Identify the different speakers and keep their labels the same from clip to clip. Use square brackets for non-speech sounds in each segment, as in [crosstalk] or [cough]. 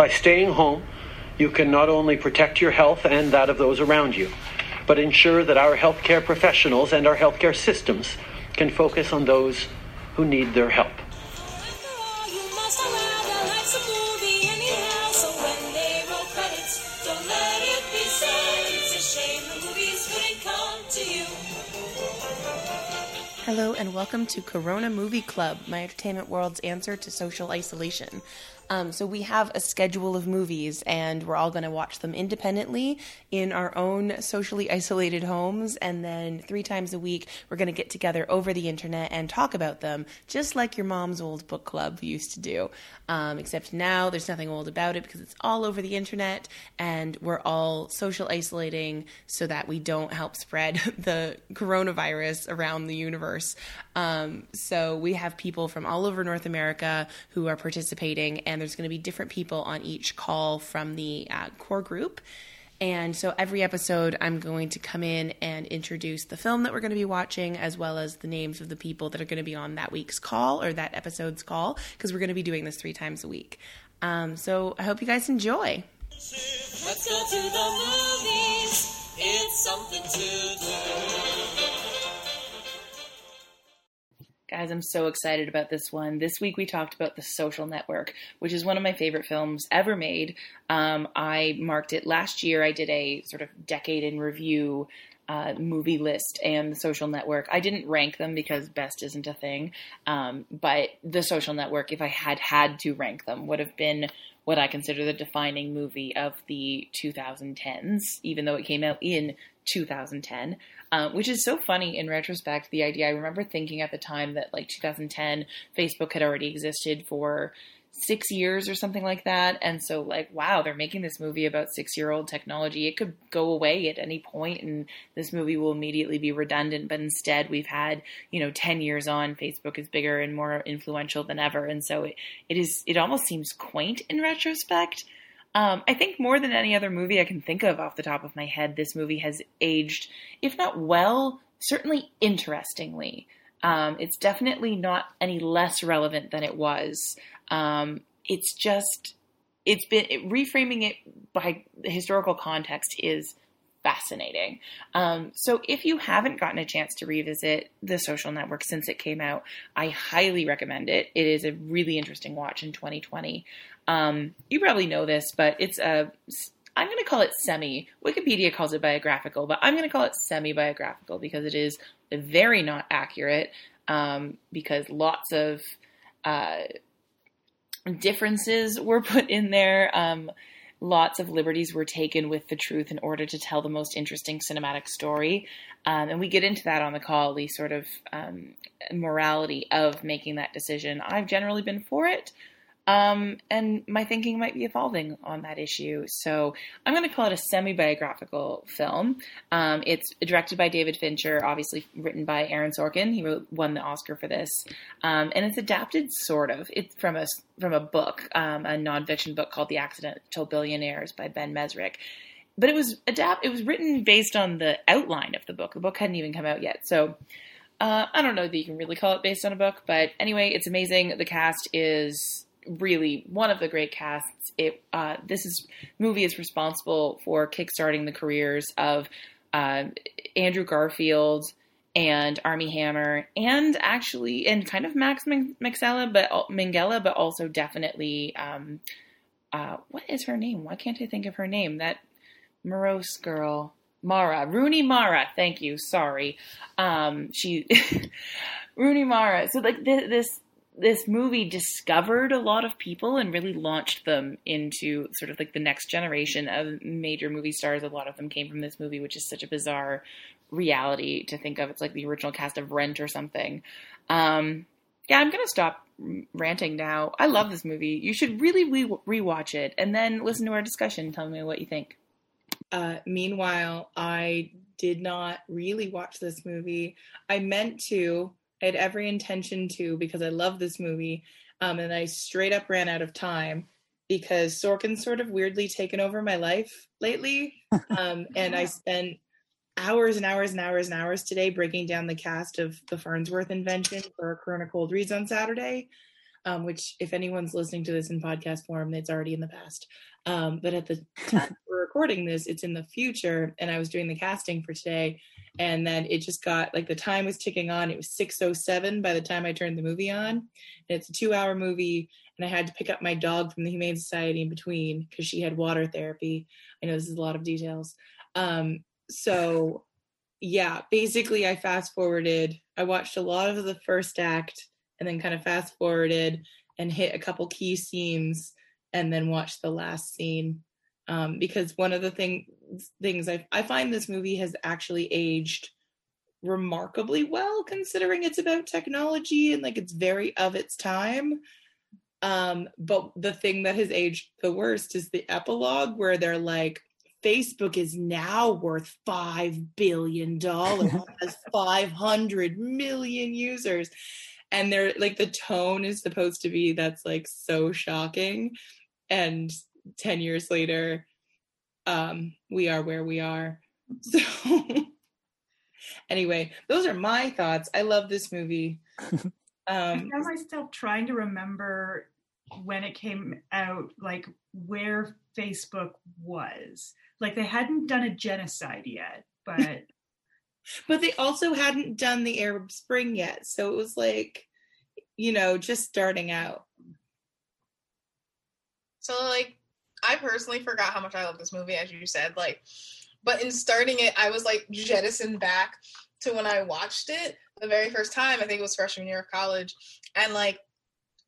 Speaker 1: By staying home, you can not only protect your health and that of those around you, but ensure that our healthcare professionals and our healthcare systems can focus on those who need their help.
Speaker 2: Hello and welcome to Corona Movie Club, my entertainment world's answer to social isolation. Um, so we have a schedule of movies, and we're all going to watch them independently in our own socially isolated homes. And then three times a week, we're going to get together over the internet and talk about them, just like your mom's old book club used to do. Um, except now there's nothing old about it because it's all over the internet, and we're all social isolating so that we don't help spread [laughs] the coronavirus around the universe. Um, so we have people from all over North America who are participating, and there's going to be different people on each call from the uh, core group. And so every episode, I'm going to come in and introduce the film that we're going to be watching, as well as the names of the people that are going to be on that week's call or that episode's call, because we're going to be doing this three times a week. Um, so I hope you guys enjoy. Let's go to the movies. It's something to do. Guys, I'm so excited about this one. This week we talked about The Social Network, which is one of my favorite films ever made. Um, I marked it last year. I did a sort of decade in review uh, movie list and The Social Network. I didn't rank them because best isn't a thing, um, but The Social Network, if I had had to rank them, would have been what I consider the defining movie of the 2010s, even though it came out in 2010, uh, which is so funny in retrospect. The idea I remember thinking at the time that like 2010, Facebook had already existed for six years or something like that. And so, like, wow, they're making this movie about six year old technology. It could go away at any point, and this movie will immediately be redundant. But instead, we've had, you know, 10 years on, Facebook is bigger and more influential than ever. And so, it, it is, it almost seems quaint in retrospect. Um, I think more than any other movie I can think of off the top of my head, this movie has aged, if not well, certainly interestingly. Um, it's definitely not any less relevant than it was. Um, it's just, it's been it, reframing it by historical context is fascinating. Um, so if you haven't gotten a chance to revisit The Social Network since it came out, I highly recommend it. It is a really interesting watch in 2020. Um, you probably know this, but it's a I'm going to call it semi. Wikipedia calls it biographical, but I'm going to call it semi biographical because it is very not accurate. Um, because lots of uh, differences were [laughs] put in there. Um, lots of liberties were taken with the truth in order to tell the most interesting cinematic story. Um, and we get into that on the call, the sort of um, morality of making that decision. I've generally been for it. Um, and my thinking might be evolving on that issue. So I'm going to call it a semi biographical film. Um, it's directed by David Fincher, obviously written by Aaron Sorkin. He wrote, won the Oscar for this. Um, and it's adapted sort of. It's from a, from a book, um, a nonfiction book called The Accidental Billionaires by Ben Mezrich. But it was adapt. It was written based on the outline of the book. The book hadn't even come out yet, so uh, I don't know that you can really call it based on a book. But anyway, it's amazing. The cast is really one of the great casts. It uh, this is movie is responsible for kickstarting the careers of uh, Andrew Garfield and Armie Hammer, and actually, and kind of Max Mixella, but Minghella, but also definitely, um, uh, what is her name? Why can't I think of her name? That morose girl, Mara, Rooney Mara. Thank you. Sorry, um, she, [laughs] Rooney Mara. So like th- this this movie discovered a lot of people and really launched them into sort of like the next generation of major movie stars. A lot of them came from this movie, which is such a bizarre reality to think of. It's like the original cast of Rent or something. Um, yeah, I'm gonna stop ranting now. I love this movie. You should really re- rewatch it and then listen to our discussion. Tell me what you think.
Speaker 3: Uh, meanwhile, I did not really watch this movie. I meant to, I had every intention to because I love this movie. Um, and I straight up ran out of time because Sorkin's sort of weirdly taken over my life lately. [laughs] Um, and I spent hours and hours and hours and hours today breaking down the cast of the Farnsworth invention for A Corona Cold Reads on Saturday.
Speaker 2: um, which if anyone's listening to this in podcast form, it's already in the past. Um, but at the time [laughs] we're recording this, it's in the future, and I was doing the casting for today, and then it just got like the time was ticking on. It was six oh seven by the time I turned the movie on. And it's a two hour movie, and I had to pick up my dog from the Humane Society in between because she had water therapy. I know this is a lot of details. Um, so yeah, basically I fast forwarded. I watched a lot of the first act and then kind of fast forwarded and hit a couple key scenes and then watched the last scene. Um, because one of the thing, things I, I find this movie has actually aged remarkably well considering it's about technology and like it's very of its time. Um, but the thing that has aged the worst is the epilogue where they're like, Facebook is now worth $5 billion, [laughs] has 500 million users. And they're like, the tone is supposed to be that's like so shocking. And 10 years later, um, we are where we are. [laughs] So, anyway, those are my thoughts. I love this movie.
Speaker 4: Um, I am still trying to remember when it came out, like where Facebook was. Like they hadn't done a genocide yet, but [laughs] [laughs]
Speaker 2: but they also hadn't done the Arab Spring yet. So it was like, you know, just starting out.
Speaker 5: So like I personally forgot how much I love this movie, as you said. Like, but in starting it, I was like jettisoned back to when I watched it the very first time. I think it was freshman year of college, and like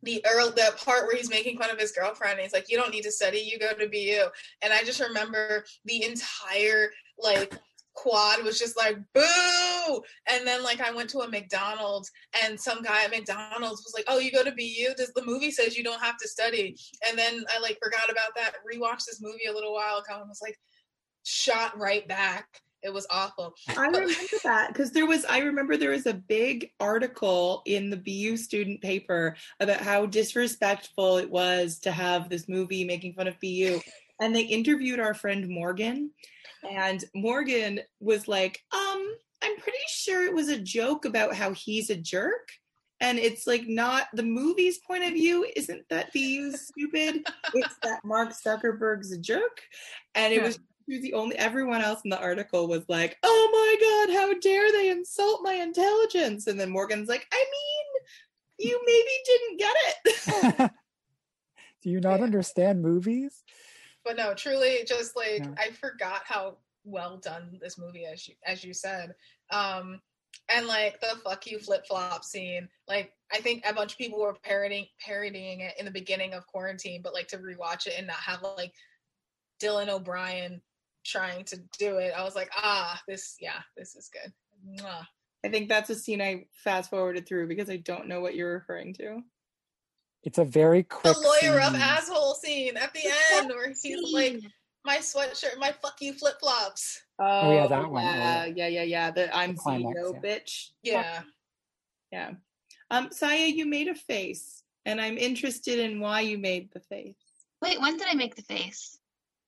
Speaker 5: the earl the part where he's making fun of his girlfriend and he's like you don't need to study you go to bu and i just remember the entire like quad was just like boo and then like i went to a mcdonald's and some guy at mcdonald's was like oh you go to bu does the movie says you don't have to study and then i like forgot about that rewatched this movie a little while ago and was like shot right back it was awful.
Speaker 2: I remember that because there was, I remember there was a big article in the BU student paper about how disrespectful it was to have this movie making fun of BU. And they interviewed our friend Morgan, and Morgan was like, um, I'm pretty sure it was a joke about how he's a jerk. And it's like not the movie's point of view isn't that BU's stupid. [laughs] it's that Mark Zuckerberg's a jerk. And it was the only everyone else in the article was like oh my god how dare they insult my intelligence and then morgan's like i mean you maybe didn't get it [laughs] [laughs]
Speaker 6: do you not understand movies
Speaker 5: but no truly just like yeah. i forgot how well done this movie as you as you said um and like the fuck you flip flop scene like i think a bunch of people were parodying parodying it in the beginning of quarantine but like to rewatch it and not have like dylan o'brien trying to do it, I was like, ah, this, yeah, this is good. Mwah.
Speaker 2: I think that's a scene I fast forwarded through because I don't know what you're referring to.
Speaker 6: It's a very quick.
Speaker 5: The lawyer scene. of asshole scene at the end where he's scene. like, my sweatshirt, my fuck you flip flops.
Speaker 2: Oh, oh, yeah, that one. Yeah, yeah, yeah, yeah. The I'm the CEO yeah. bitch.
Speaker 5: Yeah.
Speaker 2: Yeah. Um, Saya, you made a face, and I'm interested in why you made the face.
Speaker 7: Wait, when did I make the face?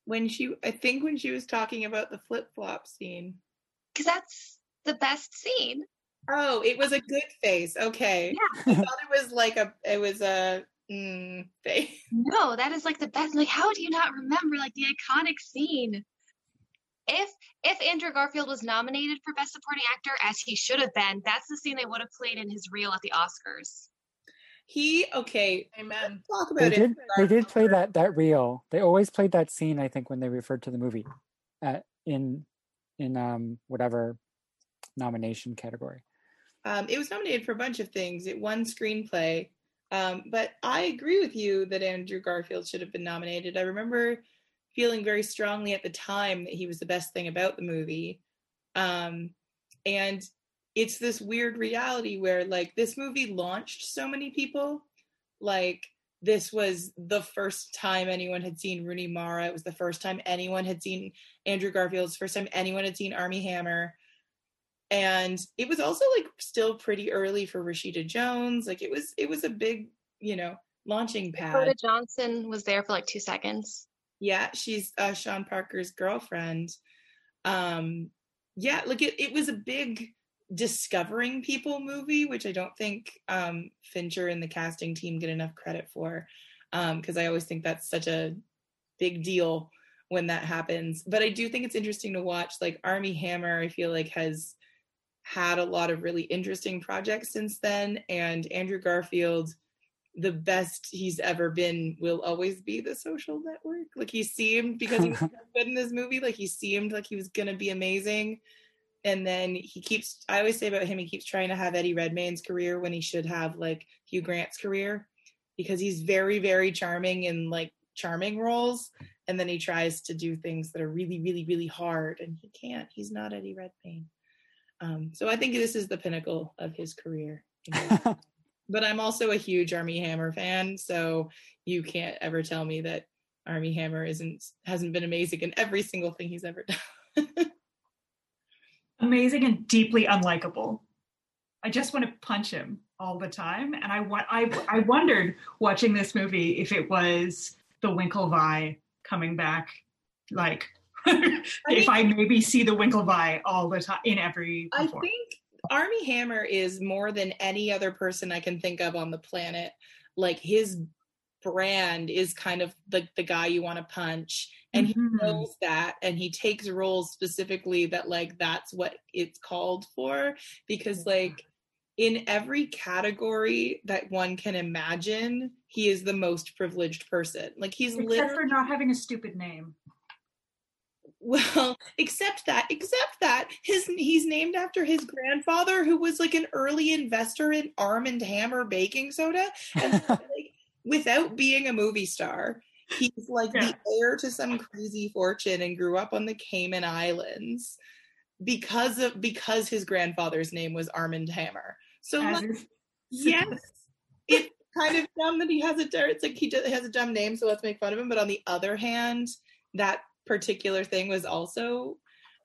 Speaker 2: when she I think when she was talking about the flip flop scene.
Speaker 7: Because that's the best scene.
Speaker 2: Oh, it was a good face. Okay. Yeah. I thought it was like a it was a mm, [laughs] face.
Speaker 7: No, that is like the best. Like, how do you not remember like the iconic scene? If if Andrew Garfield was nominated for Best Supporting Actor, as he should have been, that's the scene they would have played in his reel at the Oscars.
Speaker 2: He okay.
Speaker 5: Amen.
Speaker 2: Talk about
Speaker 6: they
Speaker 2: it.
Speaker 6: Did, they did play that that reel. They always played that scene. I think when they referred to the movie, at, in in um whatever nomination category.
Speaker 2: Um, it was nominated for a bunch of things. It won screenplay. Um, but I agree with you that Andrew Garfield should have been nominated. I remember feeling very strongly at the time that he was the best thing about the movie. Um, and it's this weird reality where like this movie launched so many people like this was the first time anyone had seen Rooney Mara. It was the first time anyone had seen Andrew Garfield's first time anyone had seen Armie Hammer. And it was also like still pretty early for Rashida Jones. Like it was it was a big, you know, launching pad.
Speaker 7: Dakota Johnson was there for like two seconds.
Speaker 2: Yeah, she's uh, Sean Parker's girlfriend. Um, yeah, like it, it was a big discovering people movie, which I don't think um, Fincher and the casting team get enough credit for, because um, I always think that's such a big deal when that happens. But I do think it's interesting to watch. Like Armie Hammer, I feel like has had a lot of really interesting projects since then, and Andrew Garfield. The best he's ever been will always be the social network. Like he seemed because he was [laughs] good in this movie, like he seemed like he was gonna be amazing and then he keeps i always say about him he keeps trying to have eddie redmayne's career when he should have like hugh grant's career because he's very very charming in like charming roles and then he tries to do things that are really really really hard and he can't he's not eddie redmayne um, so i think this is the pinnacle of his career [laughs] but i'm also a huge Armie Hammer fan so you can't ever tell me that Armie Hammer isn't hasn't been amazing in every single thing he's ever done [laughs]
Speaker 4: amazing and deeply unlikable. I just want to punch him all the time. And I, I, I wondered watching this movie if it was the Winklevi coming back, like [laughs] if I maybe see the Winklevi all the time in every.
Speaker 2: I think Armie Hammer is more than any other person I can think of on the planet. Like his brand is kind of the, the guy you want to punch and mm-hmm. he knows that and he takes roles specifically that like that's what it's called for because like in every category that one can imagine he is the most privileged person like he's
Speaker 4: except literally... for not having a stupid name
Speaker 2: well [laughs] except that except that his he's named after his grandfather who was like an early investor in arm and hammer baking soda and [laughs] like without being a movie star. He's like yeah. the heir to some crazy fortune and grew up on the Cayman Islands because of because his grandfather's name was Armand Hammer. So like, yes, [laughs] it's kind of dumb that he has a it's like he has a dumb name, so let's make fun of him. But on the other hand, that particular thing was also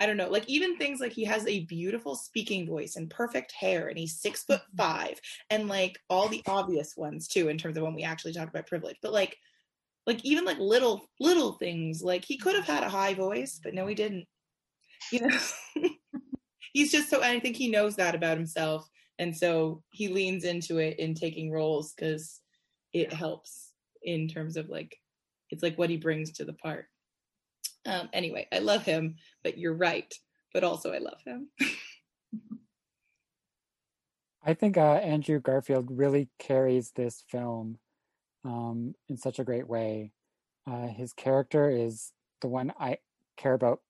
Speaker 2: I don't know, like even things like he has a beautiful speaking voice and perfect hair, and he's six foot mm-hmm. five, and like all the obvious ones too, in terms of when we actually talk about privilege. But like, like even like little little things, like he could have had a high voice, but no, he didn't. You know, [laughs] he's just so. I think he knows that about himself, and so he leans into it in taking roles because it helps in terms of like, it's like what he brings to the part. Um, anyway, I love him, but you're right. But also, I love him. [laughs]
Speaker 6: I think uh, Andrew Garfield really carries this film um, in such a great way. Uh, his character is the one I care about,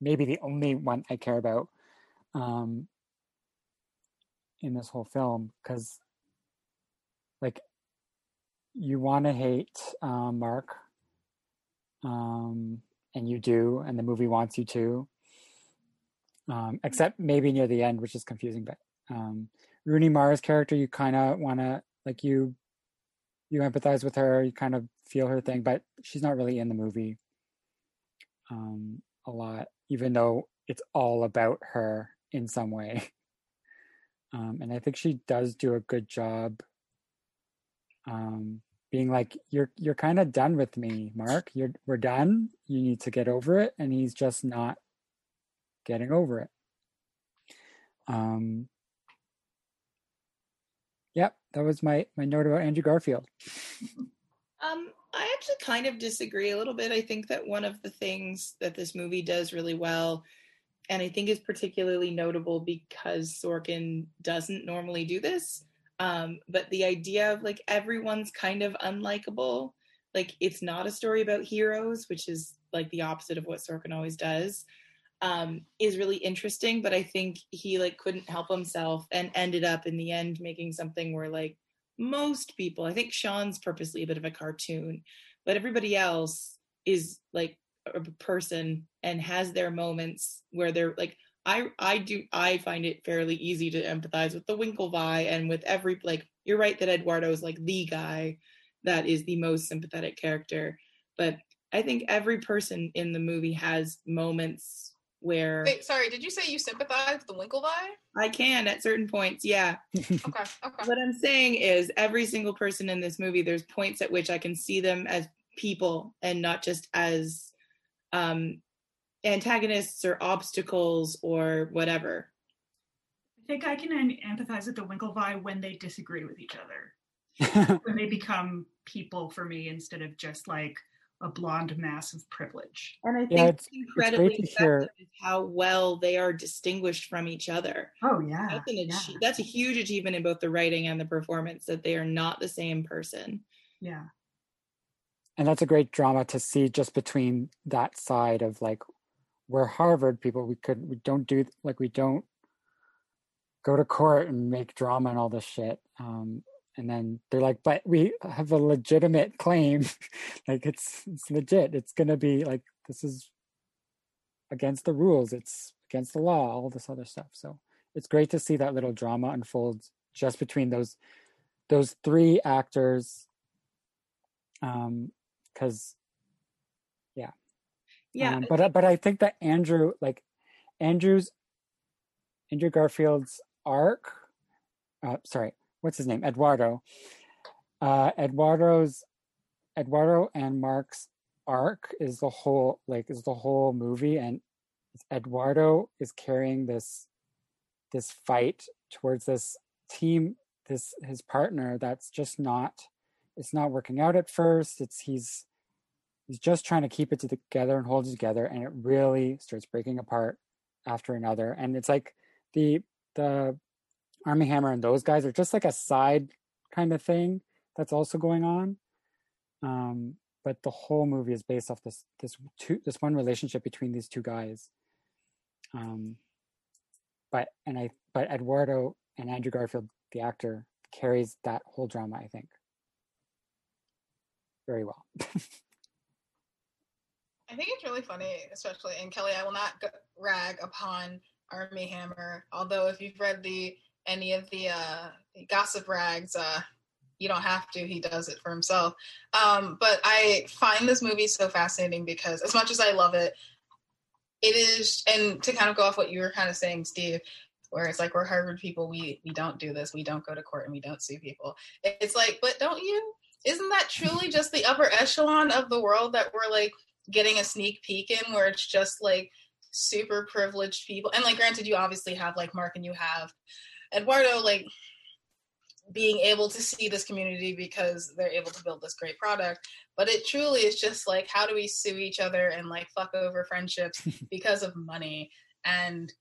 Speaker 6: maybe the only one I care about um, in this whole film, because, like, you want to hate uh, Mark um, and you do, and the movie wants you to. Um, except maybe near the end, which is confusing. But um, Rooney Mara's character, you kind of want to like you, you empathize with her, you kind of feel her thing, but she's not really in the movie um, a lot, even though it's all about her in some way. [laughs] Um, and I think she does do a good job um, being like you're you're kind of done with me mark. You're we're done. You need to get over it. And he's just not getting over it. Um yep that was my my note about andrew garfield.
Speaker 2: Um i actually kind of disagree a little bit. I think that one of the things that this movie does really well and i think is particularly notable because sorkin doesn't normally do this um, but the idea of like everyone's kind of unlikable, like it's not a story about heroes, which is like the opposite of what Sorkin always does, um, is really interesting. But I think he like couldn't help himself and ended up in the end making something where like most people, I think Sean's purposely a bit of a cartoon, but everybody else is like a person and has their moments where they're like I I do I find it fairly easy to empathize with the Winklevi and with every like you're right that Eduardo is like the guy that is the most sympathetic character, but I think every person in the movie has moments where
Speaker 5: Wait, sorry, did you say you sympathize with the Winklevi?
Speaker 2: I can at certain points, yeah. [laughs]
Speaker 5: okay, okay.
Speaker 2: What I'm saying is every single person in this movie, there's points at which I can see them as people and not just as um antagonists or obstacles or whatever.
Speaker 4: I think I can empathize with the Winklevi when they disagree with each other. [laughs] when they become people for me instead of just like a blonde mass of privilege.
Speaker 2: And I think yeah, it's, incredibly it's effective how well they are distinguished from each other.
Speaker 4: Oh yeah.
Speaker 2: That's, an yeah. that's a huge achievement in both the writing and the performance that they are not the same person.
Speaker 4: Yeah.
Speaker 6: And that's a great drama to see just between that side of like we're Harvard people, we could we don't do like we don't go to court and make drama and all this shit. Um, and then they're like, but we have a legitimate claim. [laughs] like it's it's legit. It's gonna be like this is against the rules. It's against the law. All this other stuff. So it's great to see that little drama unfold just between those those three actors. Um, because yeah. Um, but but I think that Andrew like Andrew's Andrew Garfield's arc. Uh, sorry, what's his name? Eduardo. Uh, Eduardo's Eduardo and Mark's arc is the whole like is the whole movie, and Eduardo is carrying this this fight towards this team, this his partner that's just not it's not working out at first. It's he's he's just trying to keep it together and hold it together, and it really starts breaking apart after another. And it's like the the Armie Hammer and those guys are just like a side kind of thing that's also going on. Um, but the whole movie is based off this this two this one relationship between these two guys. Um, but and I but Eduardo and Andrew Garfield, the actor, carries that whole drama. I think very well. [laughs]
Speaker 5: I think it's really funny, especially and Kelly. I will not rag upon Armie Hammer, although if you've read the any of the uh, gossip rags. Uh, you don't have to. He does it for himself. Um, but I find this movie so fascinating because, as much as I love it, it is. And to kind of go off what you were kind of saying, Steve, where it's like we're Harvard people, we we don't do this. We don't go to court and we don't sue people. It's like, but don't you? Isn't that truly just the upper echelon of the world that we're like getting a sneak peek in, where it's just like super privileged people? And like, granted, you obviously have like Mark and you have Eduardo like being able to see this community because they're able to build this great product. But it truly is just like how do we sue each other and like fuck over friendships [laughs] because of money and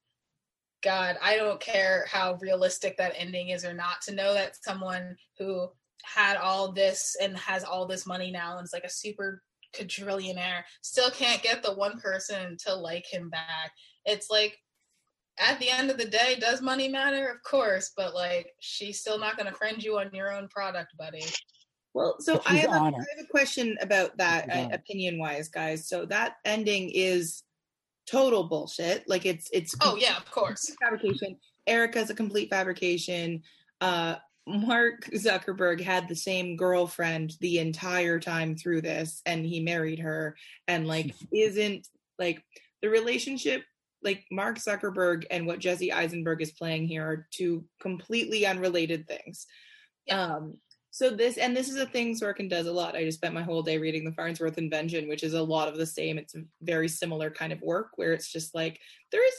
Speaker 5: God, I don't care how realistic that ending is or not. To know that someone who had all this and has all this money now and is like a super quadrillionaire still can't get the one person to like him back. It's like at the end of the day, does money matter? Of course, but like she's still not going to friend you on your own product, buddy.
Speaker 2: Well, so I have, a, I have, a question about that uh, opinion wise, guys. So that ending is total bullshit. Like it's it's
Speaker 5: oh yeah, of course
Speaker 2: fabrication. Erica's a complete fabrication. Uh, Mark Zuckerberg had the same girlfriend the entire time through this, and he married her, and like [laughs] isn't like the relationship like Mark Zuckerberg and what Jesse Eisenberg is playing here are two completely unrelated things. Um, so this and this is a thing Sorkin does a lot. I just spent my whole day reading the Farnsworth Invention, which is a lot of the same. It's a very similar kind of work where it's just like there is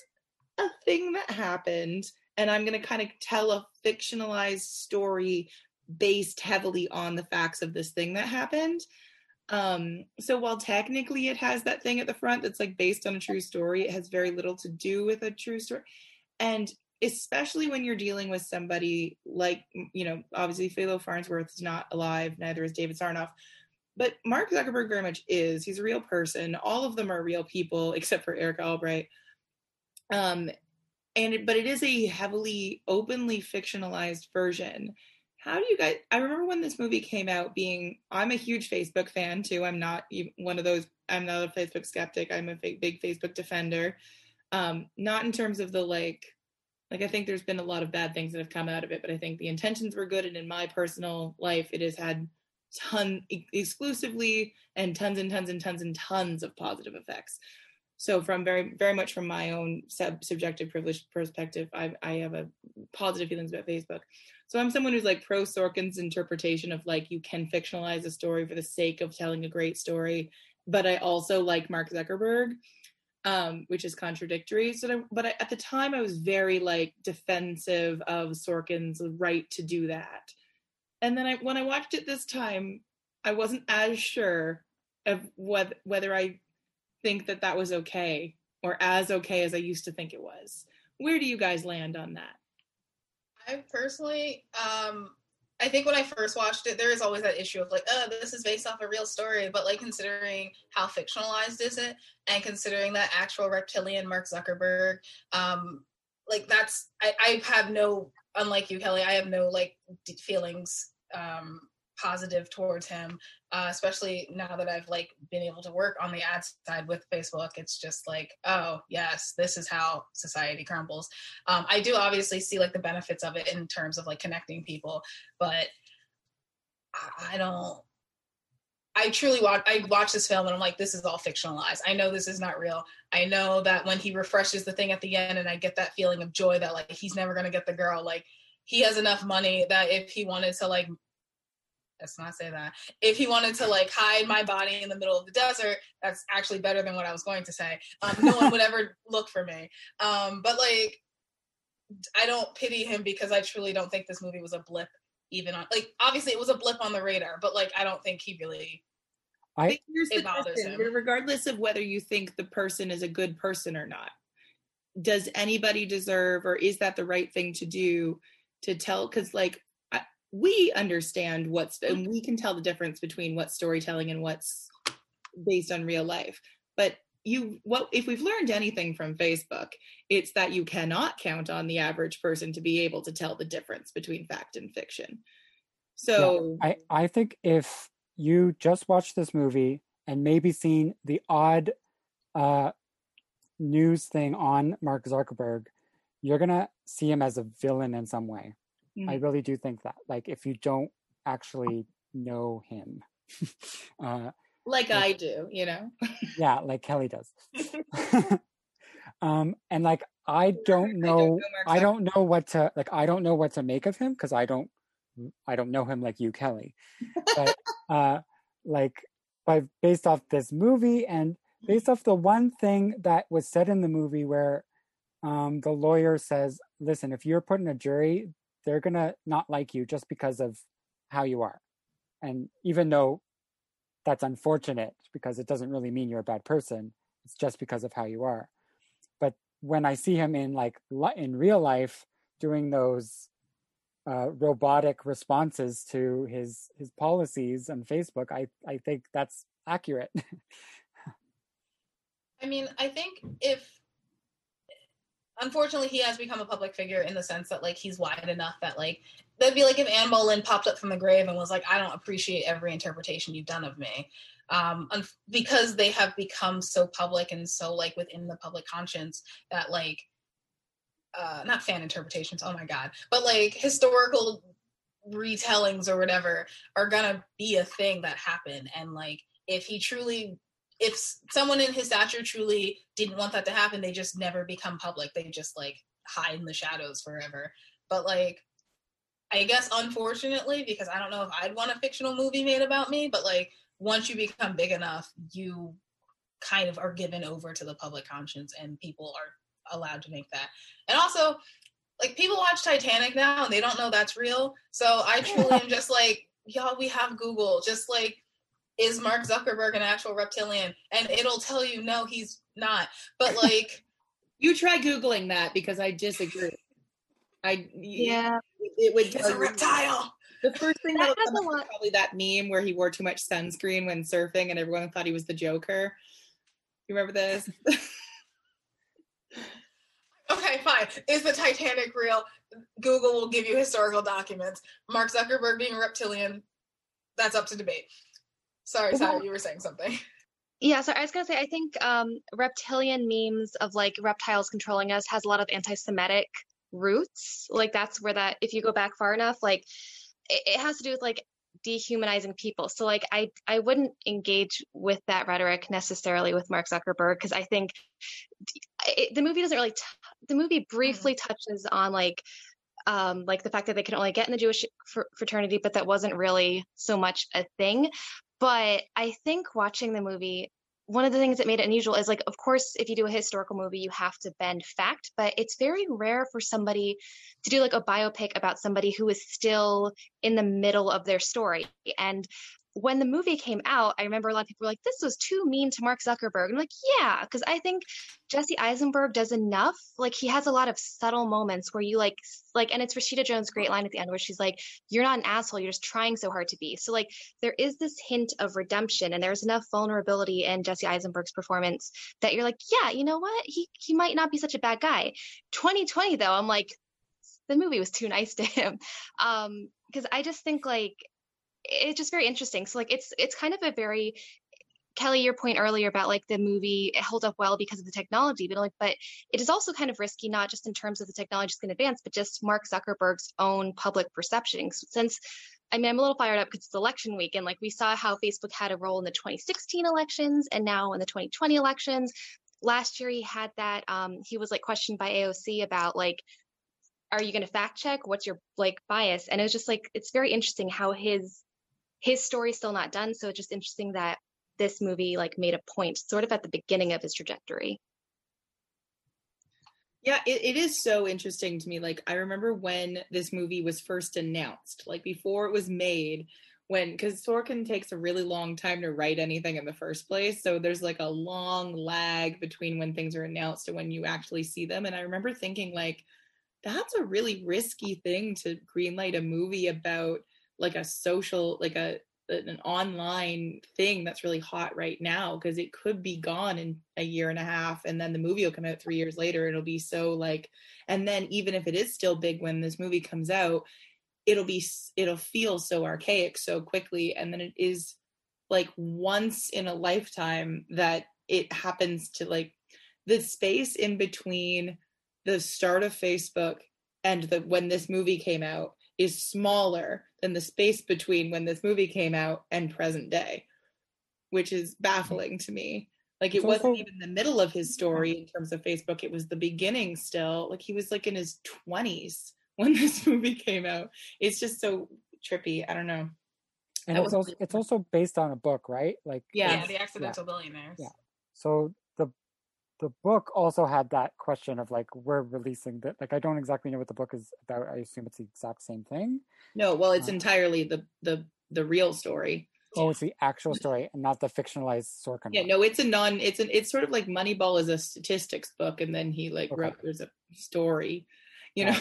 Speaker 2: a thing that happened, and I'm going to kind of tell a fictionalized story based heavily on the facts of this thing that happened. Um, so while technically it has that thing at the front that's like based on a true story, it has very little to do with a true story. And especially when you're dealing with somebody like, you know, obviously Philo Farnsworth is not alive, neither is David Sarnoff. But Mark Zuckerberg very much is. He's a real person. All of them are real people, [laughs] except for Erica Albright. Um, and it, but it is a heavily, openly fictionalized version. How do you guys i remember when this movie came out being i'm a huge facebook fan too. I'm not one of those i'm not a facebook skeptic. I'm a big facebook defender. Um not in terms of the like like i think there's been a lot of bad things that have come out of it but i think the intentions were good. And in my personal life it has had ton exclusively and tons and tons and tons and tons of positive effects so from very very much from my own sub- subjective privileged perspective I, I have a positive feelings about facebook so i'm someone who's like pro sorkin's interpretation of like you can fictionalize a story for the sake of telling a great story but i also like mark zuckerberg um, which is contradictory. So, I, but I, at the time, I was very like defensive of Sorkin's right to do that. And then I, when I watched it this time, I wasn't as sure of what, whether I think that that was okay or as okay as I used to think it was. Where do you guys land on that?
Speaker 5: I personally, um, I think when I first watched it, there is always that issue of like, oh, this is based off a real story. But like considering how fictionalized is it, and considering that actual reptilian Mark Zuckerberg, um, like that's I, I have no, unlike you, Kelly, I have no like feelings um, positive towards him, uh, especially now that I've like been able to work on the ad side with Facebook. It's just like, oh yes, this is how society crumbles. Um, I do obviously see like the benefits of it in terms of like connecting people, but I, I don't. I truly watch. I watch this film and I'm like, this is all fictionalized. I know this is not real. I know that when he refreshes the thing at the end, and I get that feeling of joy that like he's never gonna get the girl. Like he has enough money that if he wanted to like let's not say that. If he wanted to like hide my body in the middle of the desert, that's actually better than what I was going to say. Um, no one would ever [laughs] look for me. Um, but like, I don't pity him because I truly don't think this movie was a blip. Even on like, obviously it was a blip on the radar, but like, I don't think he really.
Speaker 2: I it bothers question. him. Regardless of whether you think the person is a good person or not, does anybody deserve, or is that the right thing to do? To tell, because like we understand what's and we can tell the difference between what's storytelling and what's based on real life. But you what if we've learned anything from facebook it's that you cannot count on the average person to be able to tell the difference between fact and fiction. So
Speaker 6: yeah, i i think if you just watched this movie and maybe seen the odd uh news thing on mark zuckerberg you're gonna see him as a villain in some way Mm. I really do think that. Like, if you don't actually know him, [laughs]
Speaker 2: uh, like, like I do, you know?
Speaker 6: yeah, like Kelly does. [laughs] [laughs] um, and like, I don't know, I don't know, I don't know what to like. I don't know what to make of him because I don't, I don't know him like you, Kelly. But uh, like, by based off this movie and based off the one thing that was said in the movie where um, the lawyer says, "Listen, if you're put in a jury, they're going to not like you just because of how you are. And even though that's unfortunate because it doesn't really mean you're a bad person, it's just because of how you are. But when I see him in like in real life doing those uh, robotic responses to his his policies on Facebook, I I think that's accurate. [laughs]
Speaker 5: I mean, I think if unfortunately he has become a public figure in the sense that like he's wide enough that like that'd be like if Anne Boleyn popped up from the grave and was like, I don't appreciate every interpretation you've done of me. Um, because they have become so public and so like within the public conscience that like uh not fan interpretations, oh my god, but like historical retellings or whatever are gonna be a thing that happen and like if he truly if someone in his stature truly didn't want that to happen, they just never become public. They just like hide in the shadows forever. But like, I guess unfortunately, because I don't know if I'd want a fictional movie made about me, but like once you become big enough, you kind of are given over to the public conscience and people are allowed to make that. And also, like people watch Titanic now and they don't know that's real. So I truly [laughs] am just like, y'all, we have Google. Just like is Mark Zuckerberg an actual reptilian? And it'll tell you, no, he's not. But [laughs] like,
Speaker 2: you try googling that because I disagree. I
Speaker 7: yeah,
Speaker 2: it would.
Speaker 5: It's a reptile.
Speaker 2: The first thing that, that was probably that meme where he wore too much sunscreen when surfing, and everyone thought he was the Joker. You remember this? [laughs]
Speaker 5: okay, fine. Is the Titanic real? Google will give you historical documents. Mark Zuckerberg being a reptilian, that's up to debate. Sorry, sorry, you were saying something. [laughs]
Speaker 7: Yeah, so I was gonna say I think um, reptilian memes of like reptiles controlling us has a lot of anti-Semitic roots. Like that's where that if you go back far enough, like it, it has to do with like dehumanizing people. So like I I wouldn't engage with that rhetoric necessarily with Mark Zuckerberg because I think it, the movie doesn't really t- the movie briefly mm-hmm. touches on like um, like the fact that they can only get in the Jewish fr- fraternity, but that wasn't really so much a thing. But I think watching the movie, one of the things that made it unusual is like of course if you do a historical movie you have to bend fact but it's very rare for somebody to do like a biopic about somebody who is still in the middle of their story. And when the movie came out, I remember a lot of people were like, this was too mean to Mark Zuckerberg. I'm like, yeah, because I think Jesse Eisenberg does enough. Like he has a lot of subtle moments where you like like and it's Rashida Jones' great line at the end where she's like, You're not an asshole, you're just trying so hard to be. So like there is this hint of redemption and there's enough vulnerability in Jesse Eisenberg's performance that you're like, Yeah, you know what? He he might not be such a bad guy. 2020 though, I'm like, the movie was too nice to him. [laughs] Um, because I just think like it's just very interesting. So like it's it's kind of a very Kelly, your point earlier about like the movie it held up well because of the technology, but like, but it is also kind of risky, not just in terms of the technology's going to advance, but just Mark Zuckerberg's own public perception. Since, I mean, I'm a little fired up because it's election week, and like we saw how Facebook had a role in the 2016 elections, and now in the 2020 elections. Last year, he had that. Um, he was like questioned by AOC about like, are you going to fact check? What's your like bias? And it was just like it's very interesting how his his story's still not done. So it's just interesting that this movie like made a point sort of at the beginning of his trajectory.
Speaker 2: Yeah, it, it is so interesting to me. Like I remember when this movie was first announced, like before it was made, when because Sorkin takes a really long time to write anything in the first place. So there's like a long lag between when things are announced and when you actually see them. And I remember thinking like that's a really risky thing to greenlight a movie about like a social like a an online thing that's really hot right now because it could be gone in a year and a half and then the movie will come out three years later it'll be so like and then even if it is still big when this movie comes out it'll be it'll feel so archaic so quickly and then it is like once in a lifetime that it happens to like the space in between the start of facebook and the when this movie came out is smaller than the space between when this movie came out and present day, which is baffling to me. Like it it's wasn't also, even the middle of his story in terms of Facebook. It was the beginning still. Like he was like in his twenties when [laughs] this movie came out. It's just so trippy. I don't know.
Speaker 6: And it's also, it's also based on a book, right? Like
Speaker 5: yeah, yeah the accidental yeah. billionaires.
Speaker 6: Yeah. So the book also had that question of like we're releasing that like i don't exactly know what the book is about i assume it's the exact same thing.
Speaker 2: No well it's uh, entirely the the the real story.
Speaker 6: Oh it's the actual story and not the fictionalized sorkin
Speaker 2: yeah book. no it's a non it's an it's sort of like moneyball is a statistics book and then he like okay. wrote there's a story you know?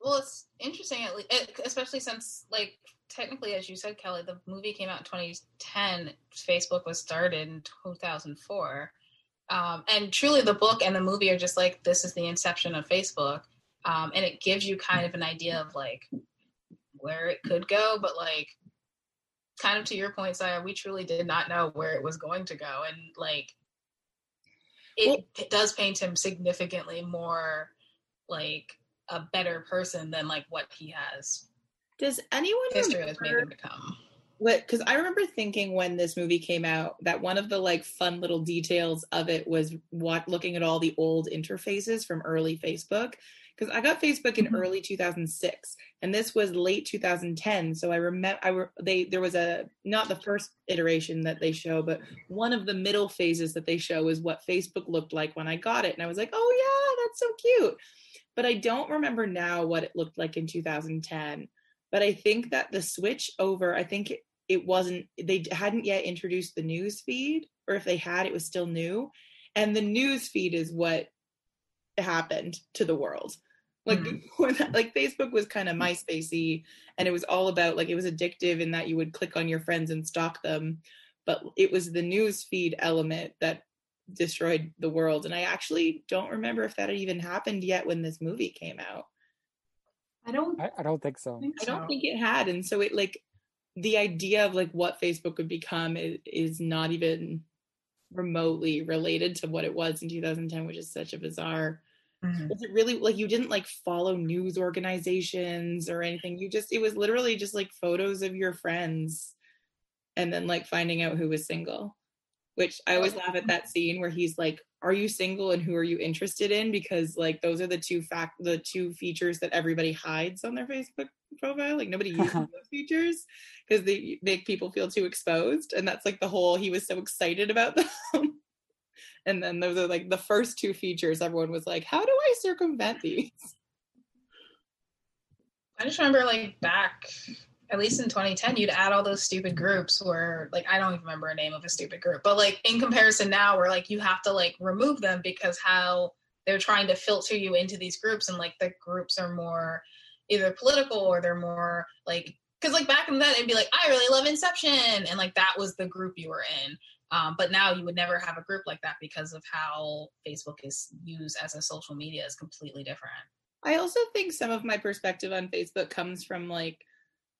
Speaker 5: well it's interesting at least especially since like technically as you said kelly the movie came out in 2010 facebook was started in 2004 um, and truly, the book and the movie are just like this is the inception of Facebook, um, and it gives you kind of an idea of like where it could go, but like kind of to your point, Saya, we truly did not know where it was going to go, and like it, well, it does paint him significantly more like a better person than like what he has.
Speaker 2: Does anyone
Speaker 5: history remember, has made him become?
Speaker 2: What because I remember thinking when this movie came out that one of the like fun little details of it was what looking at all the old interfaces from early Facebook because I got Facebook in mm-hmm. early 2006 and this was late 2010 so I remember I were they there was a not the first iteration that they show but one of the middle phases that they show is what Facebook looked like when I got it and I was like oh yeah that's so cute but I don't remember now what it looked like in 2010 but I think that the switch over, I think it, it wasn't, they hadn't yet introduced the news feed, or if they had, it was still new. And the news feed is what happened to the world. Like mm. [laughs] when, like Facebook was kind of MySpacey, and it was all about like it was addictive in that you would click on your friends and stalk them, but it was the news feed element that destroyed the world. And I actually don't remember if that had even happened yet when this movie came out.
Speaker 4: I don't.
Speaker 6: I, I don't think so.
Speaker 2: I don't think it had, and so it like the idea of like what Facebook would become is, is not even remotely related to what it was in 2010, which is such a bizarre. Mm-hmm. Was it really like you didn't like follow news organizations or anything? You just it was literally just like photos of your friends, and then like finding out who was single. Which I always laugh at that scene where he's like are you single and who are you interested in because like those are the two fact the two features that everybody hides on their facebook profile. Like nobody [laughs] uses those features because they make people feel too exposed. And that's like the whole he was so excited about [laughs] them. and then those are like the first two features everyone was like, How do I circumvent these?
Speaker 5: I just remember like back at least in 2010 you'd add all those stupid groups where like i don't even remember a name of a stupid group but like in comparison now where like you have to like remove them because how they're trying to filter you into these groups and like the groups are more either political or they're more like because like back in then it'd be like i really love inception and like that was the group you were in um, but now you would never have a group like that because of how facebook is used as a social media is completely different
Speaker 2: i also think some of my perspective on facebook comes from like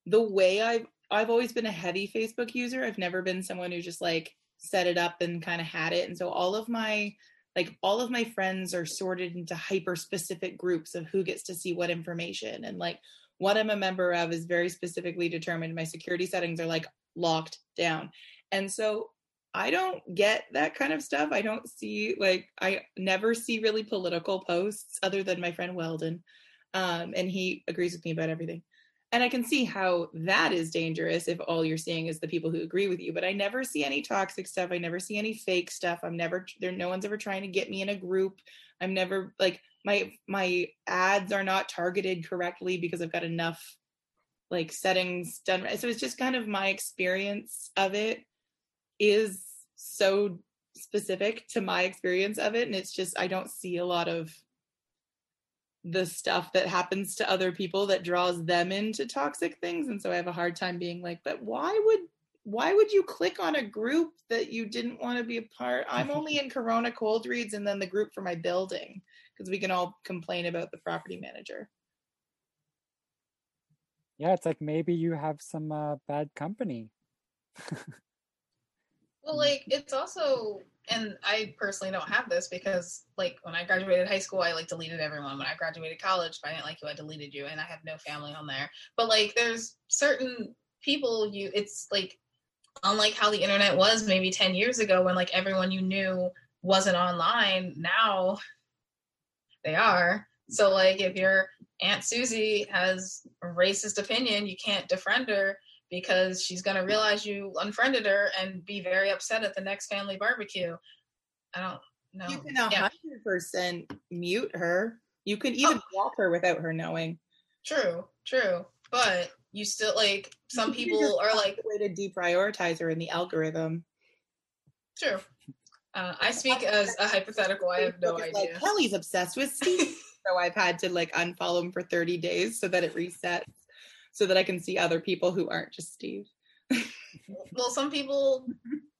Speaker 2: the way I've I've always been a heavy Facebook user. I've never been someone who just like set it up and kind of had it. And so all of my like all of my friends are sorted into hyper specific groups of who gets to see what information and like what I'm a member of is very specifically determined. My security settings are like locked down. And so I don't get that kind of stuff. I don't see like I never see really political posts other than my friend Weldon. Um, and he agrees with me about everything and I can see how that is dangerous if all you're seeing is the people who agree with you. But I never see any toxic stuff. I never see any fake stuff. I'm never there. No one's ever trying to get me in a group. I'm never like my my ads are not targeted correctly because I've got enough like settings done. So it's just kind of my experience of it is so specific to my experience of it, and it's just I don't see a lot of the stuff that happens to other people that draws them into toxic things. And so i have a hard time being like but why would why would you click on a group that you didn't want to be a part? I'm only [laughs] in corona cold reads and then the group for my building because we can all complain about the property manager.
Speaker 6: Yeah it's like maybe you have some uh, bad company. [laughs]
Speaker 5: Well like it's also and I personally don't have this because like when I graduated high school, I like deleted everyone. When I graduated college, if I didn't like you, I deleted you, and I have no family on there. But like, there's certain people you. It's like unlike how the internet was maybe 10 years ago when like everyone you knew wasn't online now they are so like if your aunt susie has a racist opinion you can't defriend her because she's going to realize you unfriended her and be very upset at the next family barbecue. I don't know.
Speaker 2: You can 100% yeah. mute her. You can even oh. block her without her knowing.
Speaker 5: True, true. But you still like some people are like
Speaker 2: way to deprioritize her in the algorithm.
Speaker 5: True. Uh, I speak as a hypothetical. I have no idea.
Speaker 2: Like, Kelly's obsessed with Steve, [laughs] so I've had to like unfollow him for 30 days so that it resets so that I can see other people who aren't just Steve. [laughs]
Speaker 5: well, some people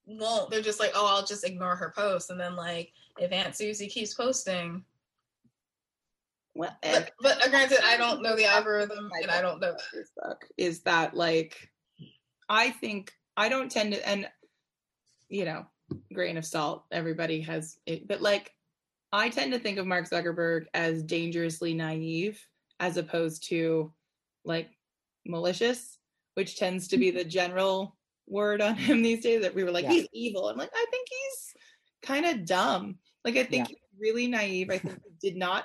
Speaker 5: won't. They're just like, oh, I'll just ignore her post. And then, like, if Aunt Susie keeps posting. Well, but, but granted, I don't know the algorithm and I don't know [laughs]
Speaker 2: that. Is that like, I think I don't tend to, and you know, grain of salt, everybody has it, but like, I tend to think of Mark Zuckerberg as dangerously naive as opposed to like malicious, which tends to be the mm-hmm. general word on [laughs] him these days. That we were like, yeah. he's evil. I'm like, I think he's kind of dumb. Like, I think yeah. he's really naive. I think he did not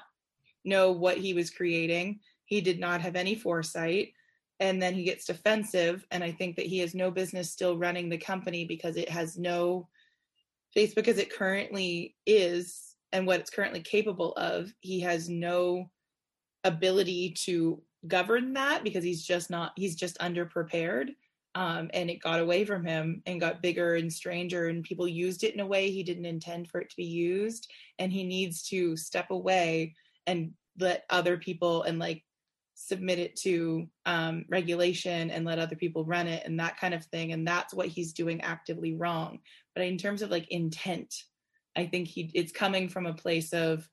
Speaker 2: know what he was creating. He did not have any foresight. And then he gets defensive. And I think that he has no business still running the company because it has no Facebook as it currently is and what it's currently capable of. He has no ability to govern that because he's just not he's just underprepared um, and it got away from him and got bigger and stranger and people used it in a way he didn't intend for it to be used and he needs to step away and let other people and like submit it to um, regulation and let other people run it and that kind of thing and that's what he's doing actively wrong. But in terms of like intent i think he it's coming from a place of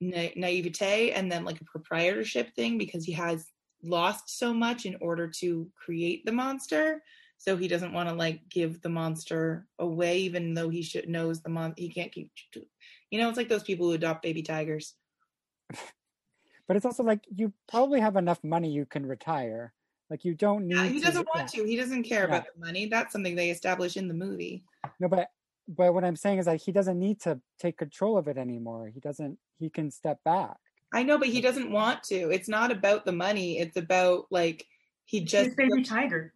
Speaker 2: na- naivete and then like a proprietorship thing because he has lost so much in order to create the monster. So he doesn't want to like give the monster away even though he should knows the mon he can't keep you know it's like those people who adopt baby tigers. [laughs]
Speaker 6: But it's also like you probably have enough money you can retire. Like you don't need yeah,
Speaker 2: he doesn't to, want yeah. to. He doesn't care yeah. about the money. That's something they establish in the movie.
Speaker 6: No but but what I'm saying is like he doesn't need to take control of it anymore. He doesn't. He can step back.
Speaker 2: I know, but he doesn't want to. It's not about the money. It's about like he just
Speaker 4: His baby tiger.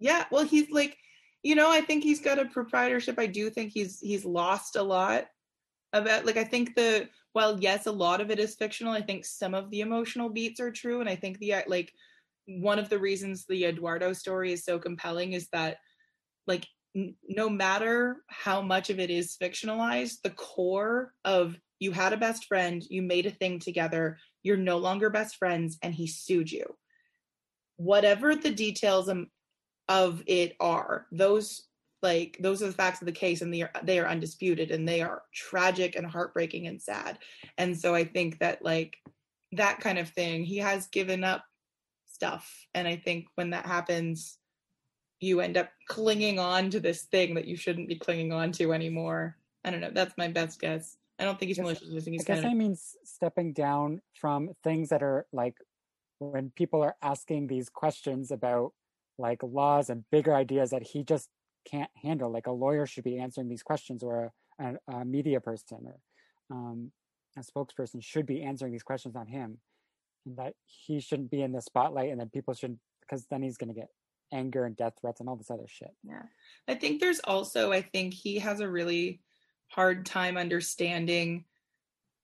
Speaker 2: yeah well he's like you know i think he's got a proprietorship i do think he's he's lost a lot about like i think the well yes a lot of it is fictional i think some of the emotional beats are true and i think the like one of the reasons the eduardo story is so compelling is that like n- no matter how much of it is fictionalized the core of you had a best friend you made a thing together you're no longer best friends and he sued you. Whatever the details of, it are those like those are the facts of the case and they are they are undisputed and they are tragic and heartbreaking and sad. And so i think that like that kind of thing he has given up stuff and i think when that happens you end up clinging on to this thing that you shouldn't be clinging on to anymore. I don't know. That's my best guess. I don't think he's malicious. I think he's
Speaker 6: I guess
Speaker 2: kind
Speaker 6: I mean stepping down from things that are like when people are asking these questions about like laws and bigger ideas that he just can't handle. Like a lawyer should be answering these questions, or a, a, a media person or um, a spokesperson should be answering these questions on him, and that he shouldn't be in the spotlight, and then people shouldn't because then he's going to get anger and death threats and all this other shit.
Speaker 2: Yeah. I think there's also, I think he has a really hard time understanding.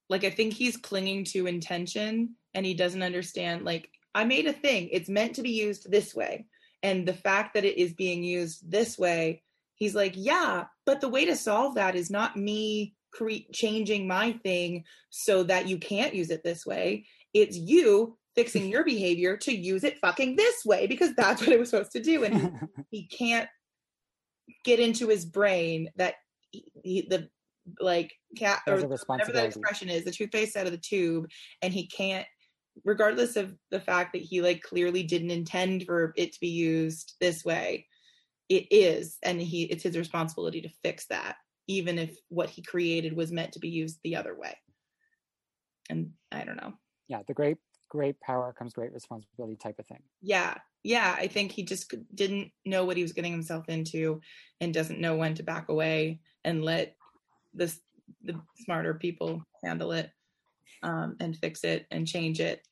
Speaker 2: Like, I think he's clinging to intention and he doesn't understand, like, I made a thing. It's meant to be used this way. And the fact that it is being used this way, he's like, yeah, but the way to solve that is not me cre- changing my thing so that you can't use it this way. It's you fixing your behavior to use it fucking this way because that's what it was supposed to do. And he [laughs] he can't get into his brain that he, he, the like cat or whatever that expression is the toothpaste out of the tube and he can't regardless of the fact that he like clearly didn't intend for it to be used this way it is. And he it's his responsibility to fix that even if what he created was meant to be used the other way. And i don't know.
Speaker 6: Yeah, the great great power comes great responsibility type of thing.
Speaker 2: yeah yeah i think he just didn't know what he was getting himself into and doesn't know when to back away and let this the smarter people handle it um, and fix it and change it.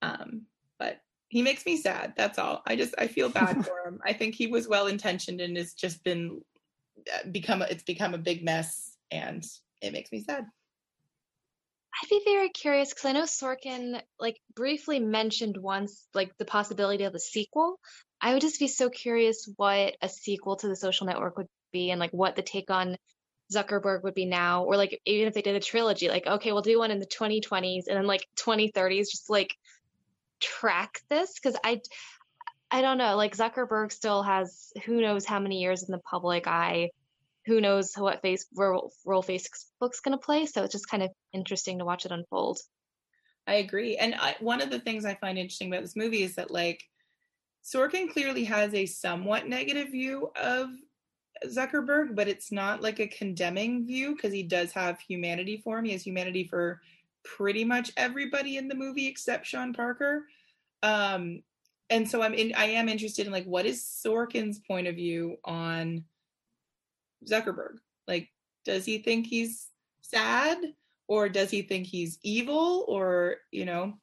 Speaker 2: Um, but he makes me sad that's all. I just i feel bad [laughs] for him. I think he was well intentioned and it's just been uh, become a, it's become a big mess and it makes me sad
Speaker 7: I'd be very curious because I know Sorkin like briefly mentioned once like the possibility of a sequel. I would just be so curious what a sequel to the social network would be and like what the take on Zuckerberg would be now, or like even if they did a trilogy, like okay, we'll do one in the 2020s and then like 2030s, just like track this because I I don't know, like Zuckerberg still has who knows how many years in the public eye who knows what face role, role Facebook's going to play. So it's just kind of interesting to watch it unfold.
Speaker 2: I agree. And I, one of the things I find interesting about this movie is that like Sorkin clearly has a somewhat negative view of Zuckerberg, but it's not like a condemning view because he does have humanity for him. He has humanity for pretty much everybody in the movie except Sean Parker. Um, and so I'm in, I am interested in like what is Sorkin's point of view on Zuckerberg? Like, does he think he's sad or does he think he's evil or you know?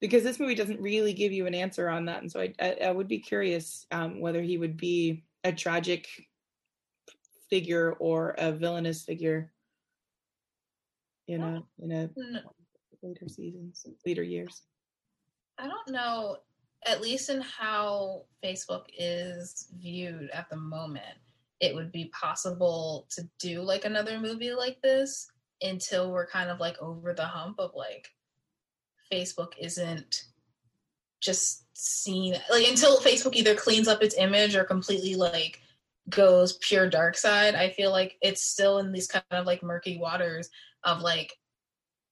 Speaker 2: Because this movie doesn't really give you an answer on that and so i, I, I would be curious um, whether he would be a tragic figure or a villainous figure you know in a
Speaker 5: No,
Speaker 2: later seasons later years.
Speaker 5: I don't know, at least in how Facebook is viewed at the moment, it would be possible to do like another movie like this until we're kind of like over the hump of like Facebook isn't just seen like until Facebook either cleans up its image or completely like goes pure dark side. I feel like it's still in these kind of like murky waters of like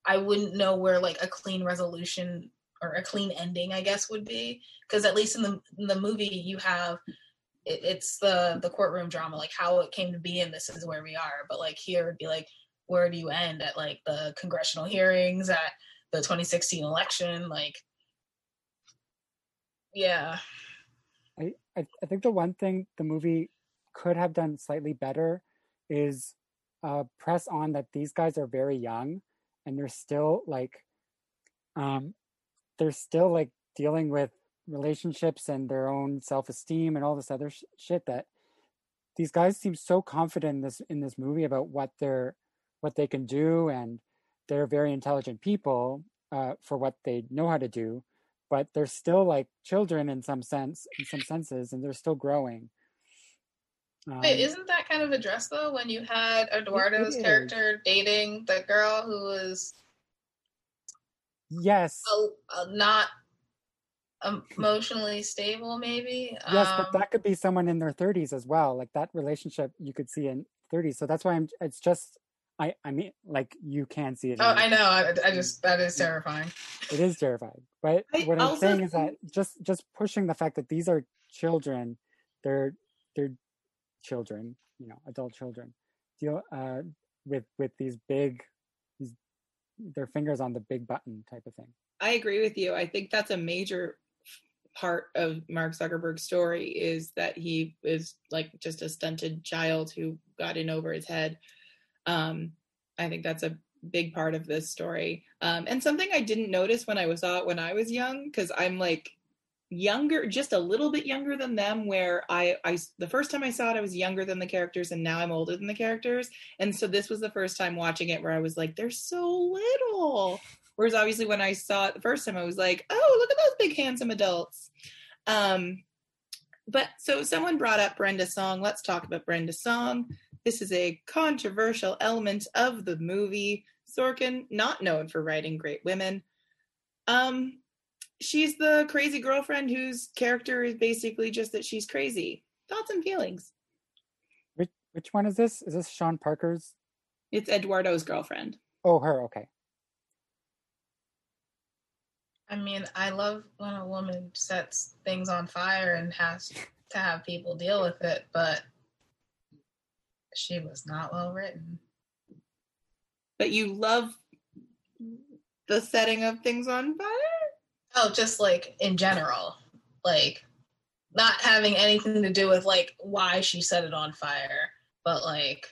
Speaker 5: I wouldn't know where like a clean resolution or a clean ending, I guess, would be because at least in the in the movie you have it, it's the the courtroom drama, like how it came to be, and this is where we are. But like here would be like, where do you end at like the congressional hearings at the 2016 election? Like, yeah,
Speaker 6: I, I I think the one thing the movie could have done slightly better is uh, press on that these guys are very young and they're still like um they're still like dealing with relationships and their own self-esteem and all this other sh- shit that these guys seem so confident in this in this movie about what they're what they can do and they're very intelligent people uh, for what they know how to do but they're still like children in some sense in some senses and they're still growing.
Speaker 5: Um, Wait, isn't that kind of addressed though when you had Eduardo's character dating the girl who was
Speaker 6: yes.
Speaker 5: a, a not emotionally stable maybe
Speaker 6: yes um, but that could be someone in their 30s as well like that relationship you could see in 30s so that's why i'm it's just i i mean like you can see it
Speaker 5: oh i know I, I, just that is terrifying.
Speaker 6: it is terrifying but I what i'm saying is that just just pushing the fact that these are children they're they're children you know adult children deal uh with with these big these their fingers on the big button type of thing.
Speaker 2: I agree with you i think that's a major part of Mark Zuckerberg's story is that he is like just a stunted child who got in over his head. Um, I think that's a big part of this story. Um, and something I didn't notice when I saw it when I was young, because I'm like younger, just a little bit younger than them. Where I, I, the first time I saw it, I was younger than the characters, and now I'm older than the characters. And so this was the first time watching it where I was like, they're so little. Whereas obviously when I saw it the first time, I was like, oh, look at those big handsome adults. Um, but so someone brought up Brenda Song. Let's talk about Brenda Song. This is a controversial element of the movie. Sorkin, not known for writing great women. Um, she's the crazy girlfriend whose character is basically just that she's crazy. Thoughts and feelings.
Speaker 6: Which which one is this? Is this Sean Parker's?
Speaker 2: It's Eduardo's girlfriend.
Speaker 6: Oh, her. Okay.
Speaker 5: I mean, I love when a woman sets things on fire and has to have people deal with it, but she was not well written.
Speaker 2: But you love the setting of things on fire?
Speaker 5: Oh, just like in general. Like not having anything to do with like why she set it on fire, but like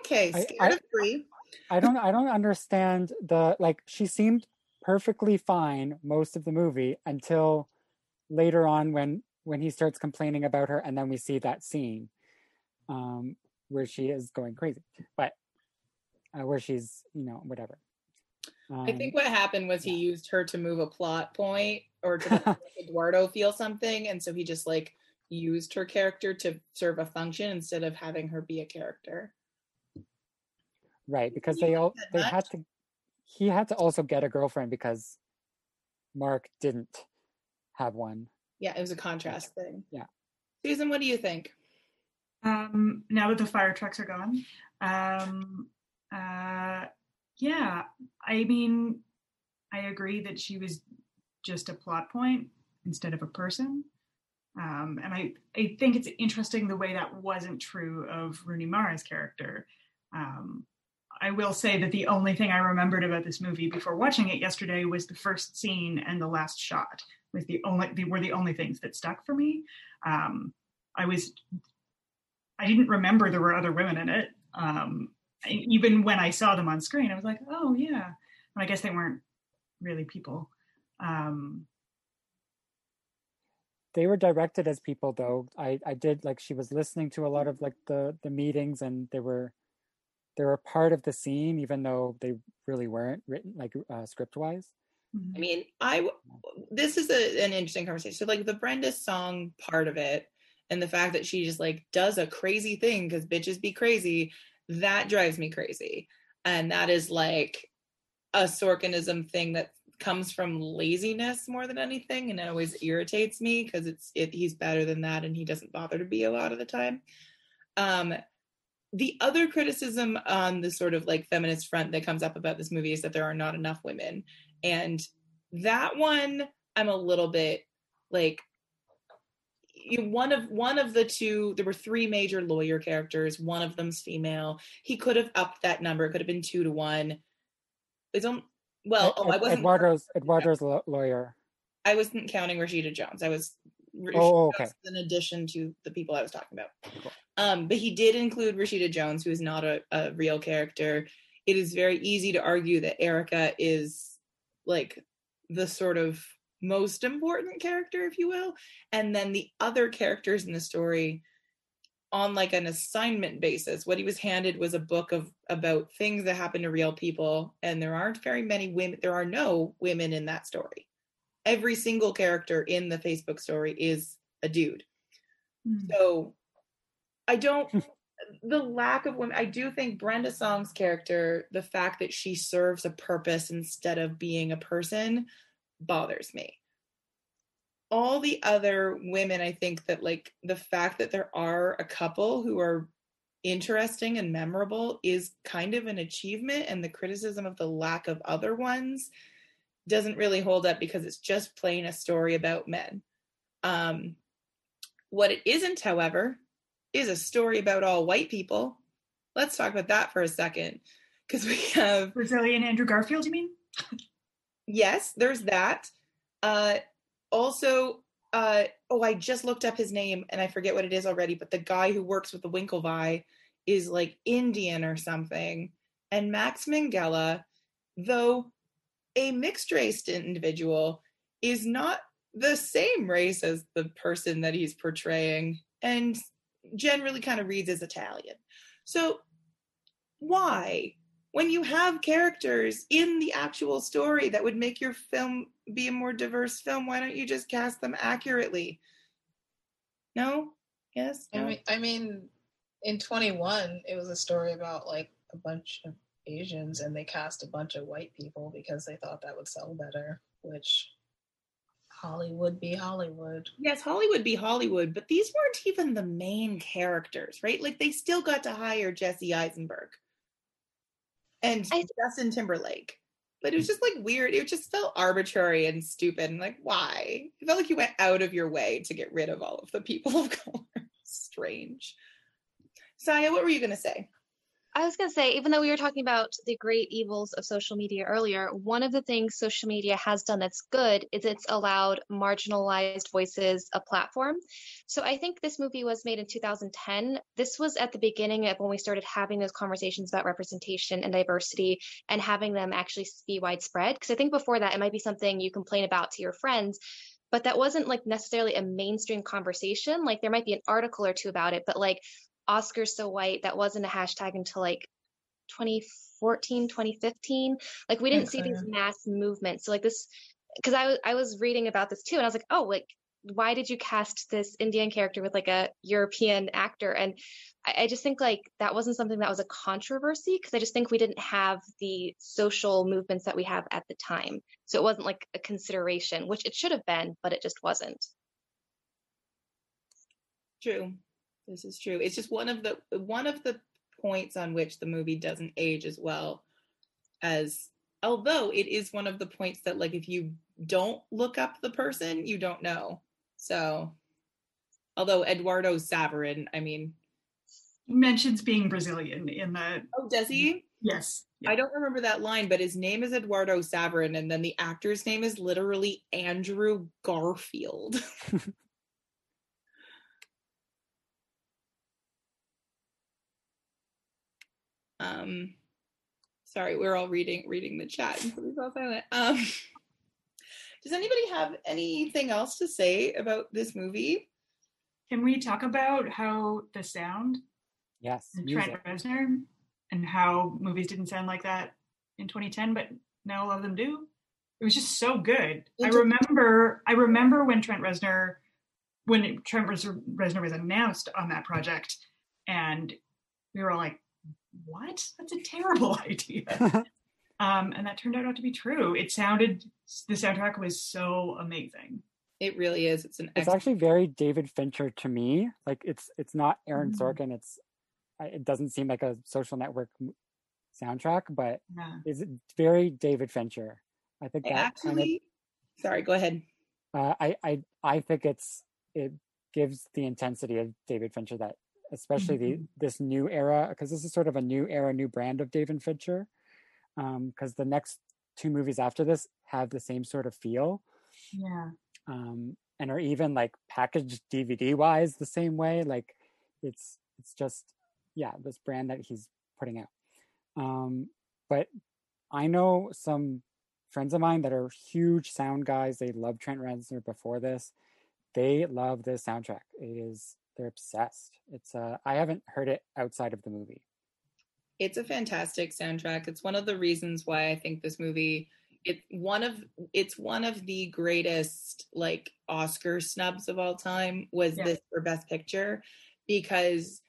Speaker 2: Okay, scared I, I, of free.
Speaker 6: I don't I don't understand the like she seemed perfectly fine most of the movie until later on when when he starts complaining about her and then we see that scene um where she is going crazy but uh, where she's you know whatever.
Speaker 2: Um, i think what happened was he used her to move a plot point or to make [laughs] eduardo feel something and so he just like used her character to serve a function instead of having her be a character
Speaker 6: right because they all they had to he had to also get a girlfriend because mark didn't have one.
Speaker 2: Yeah it was a contrast thing.
Speaker 6: yeah.
Speaker 2: Susan what do you think?
Speaker 4: Um now that the fire trucks are gone um uh yeah i mean i agree that she was just a plot point instead of a person. Um, and I, I think it's interesting the way that wasn't true of Rooney Mara's character. Um, I will say that the only thing I remembered about this movie before watching it yesterday was the first scene and the last shot was the only they were the only things that stuck for me. Um, I was I didn't remember there were other women in it. Um, even when I saw them on screen, I was like, oh yeah. And I guess they weren't really people. Um,
Speaker 6: they were directed as people though. I, I did like she was listening to a lot of like the the meetings and they were they were part of the scene, even though they really weren't written like uh, script wise.
Speaker 2: Mm-hmm. I mean, I this is a, an interesting conversation. So, like the Brenda song part of it, and the fact that she just like does a crazy thing because bitches be crazy, that drives me crazy, and that is like a Sorkinism thing that comes from laziness more than anything, and it always irritates me because it's it, he's better than that, and he doesn't bother to be a lot of the time. Um, the other criticism on the sort of like feminist front that comes up about this movie is that there are not enough women. And that one I'm a little bit like you, one of one of the two there were three major lawyer characters. One of them's female. He could have upped that number. It could have been two to one. It's on well
Speaker 6: oh, i wasn't eduardo's eduardo's lawyer.
Speaker 2: I wasn't counting rashida jones. I was
Speaker 6: oh, okay.
Speaker 2: in addition to the people I was talking about. Cool. Um, but he did include Rashida Jones, who is not a, a real character. it is very easy to argue that Erica is like the sort of most important character, if you will. And then the other characters in the story on like an assignment basis. What he was handed was a book of about things that happen to real people, and there aren't very many women. There are no women in that story. Every single character in the Facebook story is a dude. Mm. So I don't. [laughs] the lack of women. I do think Brenda Song's character, the fact that she serves a purpose instead of being a person, bothers me all the other women, I think that like the fact that there are a couple who are interesting and memorable is kind of an achievement, and the criticism of the lack of other ones doesn't really hold up because it's just plain a story about men. Um, what it isn't, however, is a story about all white people. Let's talk about that for a second. Because we have
Speaker 4: Brazilian Andrew Garfield, you mean?
Speaker 2: yes, there's that. Uh, also uh oh i just looked up his name and i forget what it is already but the guy who works with the winklevi is like indian or something and max minghella though a mixed race individual is not the same race as the person that he's portraying and generally kind of reads as italian so why when you have characters in the actual story that would make your film be a more diverse film, why don't you just cast them accurately? No? Yes?
Speaker 5: No? I mean I mean in 21 it was a story about like a bunch of Asians and they cast a bunch of white people because they thought that would sell better, which Hollywood be Hollywood.
Speaker 2: Yes, Hollywood be Hollywood, but these weren't even the main characters, right? Like they still got to hire Jesse Eisenberg and I, Justin Timberlake. But it was just like weird. It just felt arbitrary and stupid. And like, why? It felt like you went out of your way to get rid of all of the people of color. [laughs] Strange. Saya, what were you going to say?
Speaker 7: I was going to say, even though we were talking about the great evils of social media earlier, one of the things social media has done that's good is it's allowed marginalized voices a platform. So I think this movie was made in 2010. This was at the beginning of when we started having those conversations about representation and diversity and having them actually be widespread. Because I think before that, it might be something you complain about to your friends, but that wasn't like necessarily a mainstream conversation. Like there might be an article or two about it, but like Oscars so white that wasn't a hashtag until like 2014 2015 like we didn't okay. see these mass movements. So like this because I, I was reading about this too and i was like oh like why did you cast this indian character with like a european actor? And I, I just think like that wasn't something that was a controversy because i just think we didn't have the social movements that we have at the time. So it wasn't like a consideration which it should have been but it just wasn't.
Speaker 2: True this is true. It's just one of the one of the points on which the movie doesn't age as well as although it is one of the points that like if you don't look up the person, you don't know. So although Eduardo Saverin, I mean
Speaker 4: mentions being Brazilian in the
Speaker 2: Oh, does he?
Speaker 4: Yes.
Speaker 2: Yeah. I don't remember that line, but his name is Eduardo Saverin, and then the actor's name is literally Andrew Garfield. [laughs] Um, sorry, we're all reading reading the chat, so [laughs] we fell silent. Um, does anybody have anything else to say about this movie?
Speaker 4: Can we talk about how the sound?
Speaker 6: Yes.
Speaker 4: And Trent Reznor and how movies didn't sound like that in 2010, but now a lot of them do. It was just so good. I remember. I remember when Trent Reznor, when Trent Reznor was announced on that project, and we were all like, what? That's a terrible [laughs] idea. [laughs] um, and that turned out not to be true. It sounded, the soundtrack was so amazing.
Speaker 2: It really is. It's an.
Speaker 6: It's actually very David Fincher to me. Like it's it's not Aaron mm-hmm. Sorkin. It's it doesn't seem like a Social Network soundtrack, but yeah. it's very David Fincher. I think that
Speaker 2: actually. Kind of, sorry, go ahead.
Speaker 6: Uh, I I I think it's it gives the intensity of David Fincher that especially mm-hmm. the this new era because this is sort of a new era, new brand of David Fincher. Because um, the next two movies after this have the same sort of feel.
Speaker 4: Yeah.
Speaker 6: Um, and are even like packaged DVD wise the same way. Like it's it's just yeah this brand that he's putting out. Um, but I know some friends of mine that are huge sound guys. They love Trent Reznor before this. They love this soundtrack. It is they're obsessed. It's uh I haven't heard it outside of the movie.
Speaker 2: It's a fantastic soundtrack. It's one of the reasons why I think this movie it's one of it's one of the greatest like Oscar snubs of all time was yeah. this for best picture because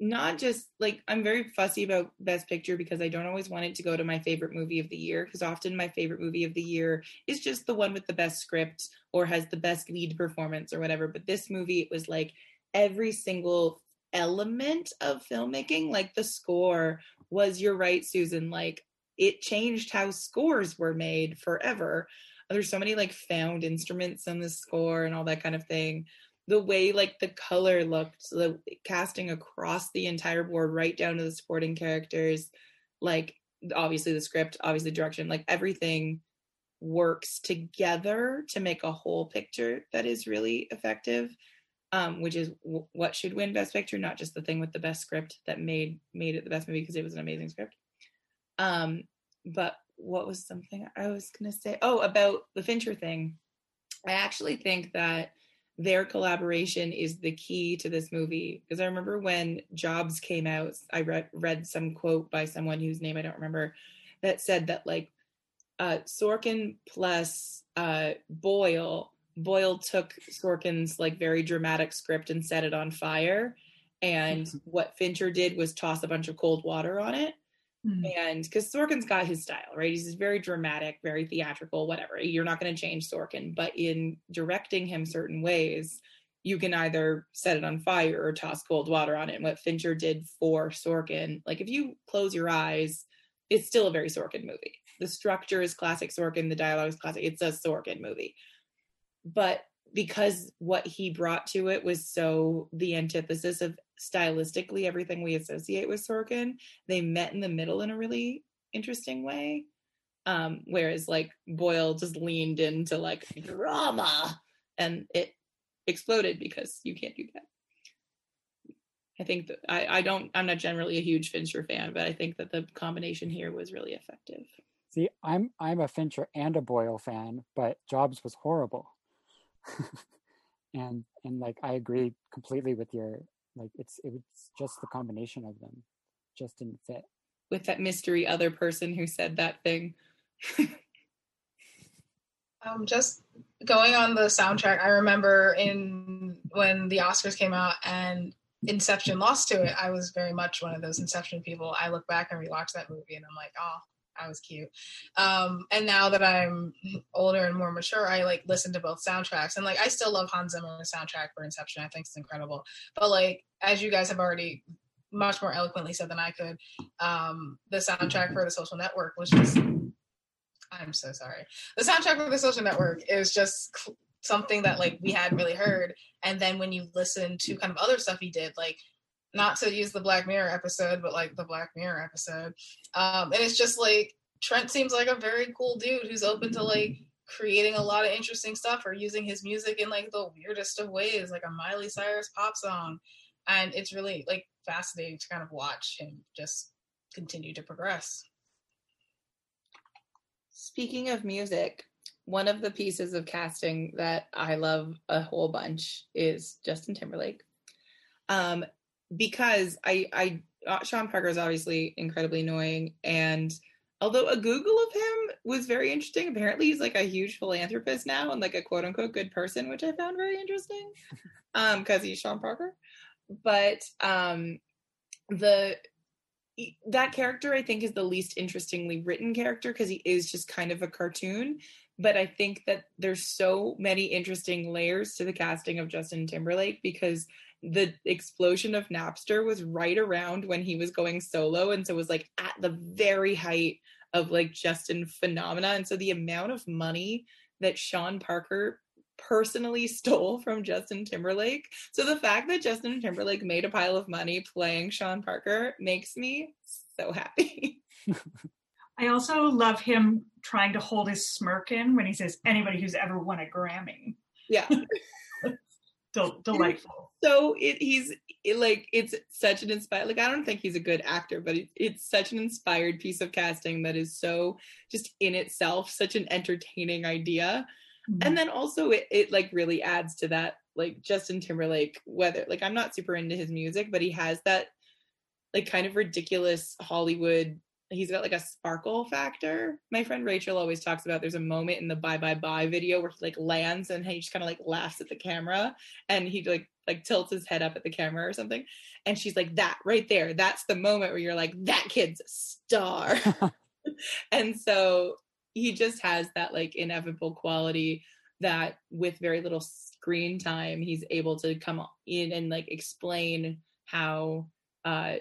Speaker 2: not just like I'm very fussy about best picture because I don't always want it to go to my favorite movie of the year because often my favorite movie of the year is just the one with the best script or has the best lead performance or whatever but this movie it was like every single element of filmmaking like the score was you're right Susan like it changed how scores were made forever. There's so many like found instruments on the score and all that kind of thing. The way like the color looked the casting across the entire board right down to the supporting characters like obviously the script obviously direction like everything works together to make a whole picture that is really effective um, which is w- what should win best picture not just the thing with the best script that made made it the best movie because it was an amazing script. Um, but what was something i was gonna say? Oh about the fincher thing. I actually think that their collaboration is the key to this movie because I remember when Jobs came out, I read read some quote by someone whose name I don't remember that said that like uh, Sorkin plus uh, Boyle, Boyle took Sorkin's like very dramatic script and set it on fire, and what Fincher did was toss a bunch of cold water on it. Mm-hmm. And because Sorkin's got his style, right? He's very dramatic, very theatrical, whatever. You're not going to change Sorkin, but in directing him certain ways, you can either set it on fire or toss cold water on it. And what Fincher did for Sorkin, like if you close your eyes, it's still a very Sorkin movie. The structure is classic Sorkin, the dialogue is classic. It's a Sorkin movie. But because what he brought to it was so the antithesis of stylistically everything we associate with Sorkin, they met in the middle in a really interesting way. Um, whereas like Boyle just leaned into like drama and it exploded because you can't do that. I think that I, I don't I'm not generally a huge Fincher fan, but I think that the combination here was really effective.
Speaker 6: See, I'm I'm a Fincher and a Boyle fan, but Jobs was horrible. [laughs] and and like I agree completely with your like it's it was just the combination of them just didn't fit.
Speaker 2: With that mystery other person who said that thing. [laughs]
Speaker 5: um, just going on the soundtrack, I remember in when the Oscars came out and Inception lost to it, I was very much one of those Inception people. I look back and rewatch that movie and I'm like, oh, I was cute. Um, and now that I'm older and more mature, I like listen to both soundtracks. And like I still love Hans Zimmer's soundtrack for Inception. I think it's incredible. But like as you guys have already much more eloquently said than I could, um, the soundtrack for the social network was just I'm so sorry. The soundtrack for the social network is just something that like we hadn't really heard. And then when you listen to kind of other stuff he did, like not to use the Black Mirror episode, but like the Black Mirror episode. Um, and it's just like Trent seems like a very cool dude who's open to like creating a lot of interesting stuff or using his music in like the weirdest of ways, like a Miley Cyrus pop song. And it's really like fascinating to kind of watch him just continue to progress.
Speaker 2: Speaking of music, one of the pieces of casting that I love a whole bunch is Justin Timberlake. Um, because I, I, uh, Sean Parker is obviously incredibly annoying, and although a Google of him was very interesting, apparently he's like a huge philanthropist now and like a quote unquote good person, which I found very interesting, [laughs] um, because he's Sean Parker. But um, the that character I think is the least interestingly written character because he is just kind of a cartoon. But I think that there's so many interesting layers to the casting of Justin Timberlake because the explosion of Napster was right around when he was going solo. And so it was like at the very height of like Justin phenomena. And so the amount of money that Sean Parker personally [laughs] stole from Justin Timberlake. So the fact that Justin Timberlake made a pile of money playing Sean Parker makes me so happy. [laughs]
Speaker 4: I also love him trying to hold his smirk in when he says anybody who's ever won a Grammy.
Speaker 2: Yeah. [laughs]
Speaker 4: Del- delightful
Speaker 2: so it, he's it, like it's such an inspired like i don't think he's a good actor but it, it's such an inspired piece of casting that is so just in itself such an entertaining idea mm-hmm. and then also it, it like really adds to that like justin timberlake whether like i'm not super into his music but he has that like kind of ridiculous hollywood he's got like a sparkle factor. My friend Rachel always talks about there's a moment in the bye bye bye video where he like lands and he just kind of like laughs at the camera and he like like tilts his head up at the camera or something. And she's like, that right there, that's the moment where you're like, that kid's a star. [laughs] and so he just has that like inevitable quality that with very little screen time, he's able to come in and like explain how uh,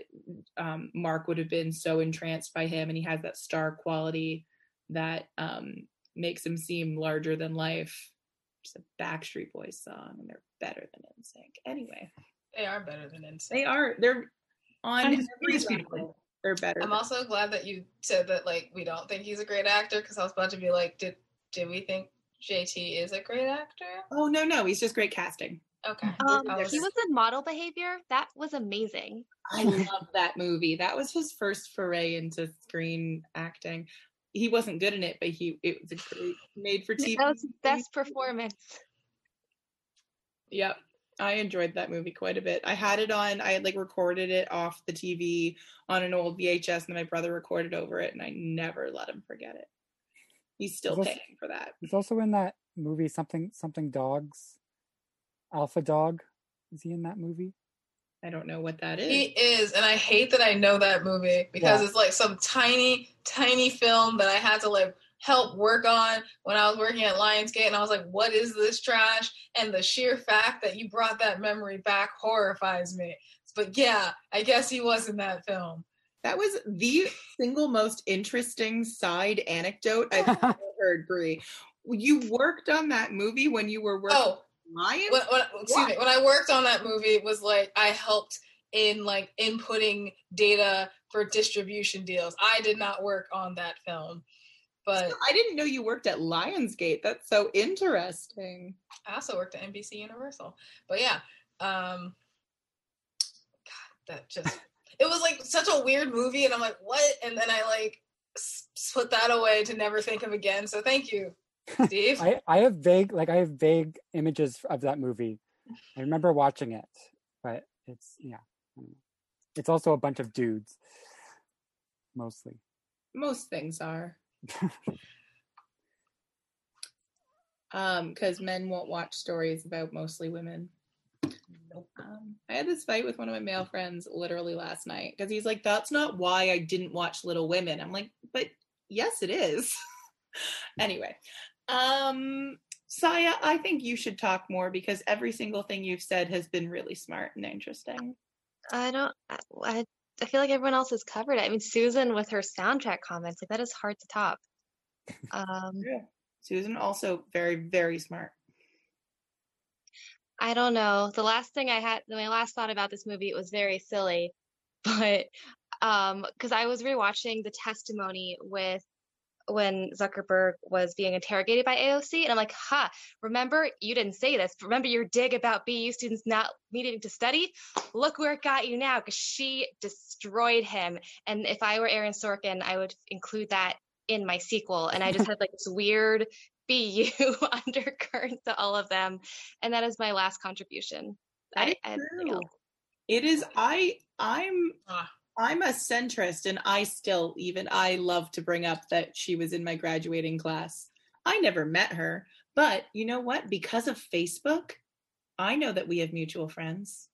Speaker 2: um, Mark would have been so entranced by him, and he has that star quality that um, makes him seem larger than life. It's a Backstreet Boys song, and they're better than NSYNC. Anyway,
Speaker 5: they are better than NSYNC.
Speaker 2: They are. They're on every They're better.
Speaker 5: I'm also glad that you said that. Like, we don't think he's a great actor because I was about to be like, did did we think JT is a great actor?
Speaker 2: Oh no, no, he's just great casting.
Speaker 5: Okay.
Speaker 7: Um, was... He was in Model Behavior. That was amazing.
Speaker 2: I love that movie. That was his first foray into screen acting. He wasn't good in it, but he it was a great made for TV.
Speaker 7: That was his best performance.
Speaker 2: Yep. I enjoyed that movie quite a bit. I had it on, I had like recorded it off the TV on an old VHS, and my brother recorded over it, and I never let him forget it. He's still he's paying also, for that.
Speaker 6: He's also in that movie, something something dogs. Alpha Dog. Is he in that movie?
Speaker 2: I don't know what that is.
Speaker 5: He is, and I hate that I know that movie because yeah. it's like some tiny, tiny film that I had to like help work on when I was working at Lionsgate, and I was like, "What is this trash?" And the sheer fact that you brought that memory back horrifies me. But yeah, I guess he was in that film.
Speaker 2: That was the single most interesting side anecdote I've [laughs] ever heard, Brie. You worked on that movie when you were working.
Speaker 5: Oh, When, when, excuse me. When I worked on that movie, it was like I helped in like inputting data for distribution deals. I did not work on that film, but so
Speaker 2: I didn't know you worked at Lionsgate. That's so interesting.
Speaker 5: I also worked at NBC Universal, but yeah, um, God, that just it was like such a weird movie, and I'm like, what? And then I like put that away to never think of again. So thank you Steve?
Speaker 6: I, I have vague like I have vague images of that movie. I remember watching it, but it's yeah. It's also a bunch of dudes. Mostly.
Speaker 2: Most things are. [laughs] um, because men won't watch stories about mostly women. Nope. Um, I had this fight with one of my male friends literally last night because he's like, "That's not why I didn't watch Little Women." I'm like, "But yes, it is." [laughs] anyway, um, Saya, I think you should talk more because every single thing you've said has been really smart and interesting.
Speaker 7: I don't. I, I feel like everyone else has covered it. I mean, Susan with her soundtrack comments, like that is hard to top. [laughs] Um,
Speaker 2: yeah. Susan also very very smart.
Speaker 7: I don't know. The last thing I had, my last thought about this movie, it was very silly, [laughs] but um, because I was rewatching the testimony with when Zuckerberg was being interrogated by AOC. And I'm like, ha, remember, you didn't say this. Remember your dig about BU students not needing to study? Look where it got you now because she destroyed him. And if I were Aaron Sorkin, I would include that in my sequel. And I just had like this weird BU [laughs] undercurrent to all of them. And that is my last contribution.
Speaker 2: I, I, it is I I'm ah. I'm a centrist and I still even I love to bring up that she was in my graduating class. I never met her, but you know what? Because of Facebook, I know that we have mutual friends.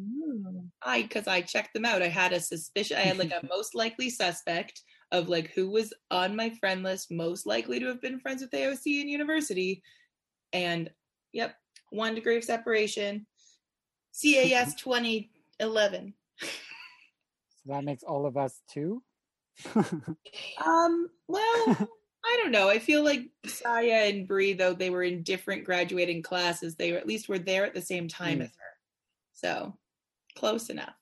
Speaker 2: Mm. I because I checked them out. I had a suspicion. I had like a [laughs] most likely suspect of like who was on my friend list, most likely to have been friends with AOC in university. And yep, one degree of separation. CAS [laughs] 2011 [laughs]
Speaker 6: that makes all of us two.
Speaker 2: um. Well, [laughs] I don't know. I feel like Saya and Brie, though they were in different graduating classes, they were at least were there at the same time mm. as her. So close enough.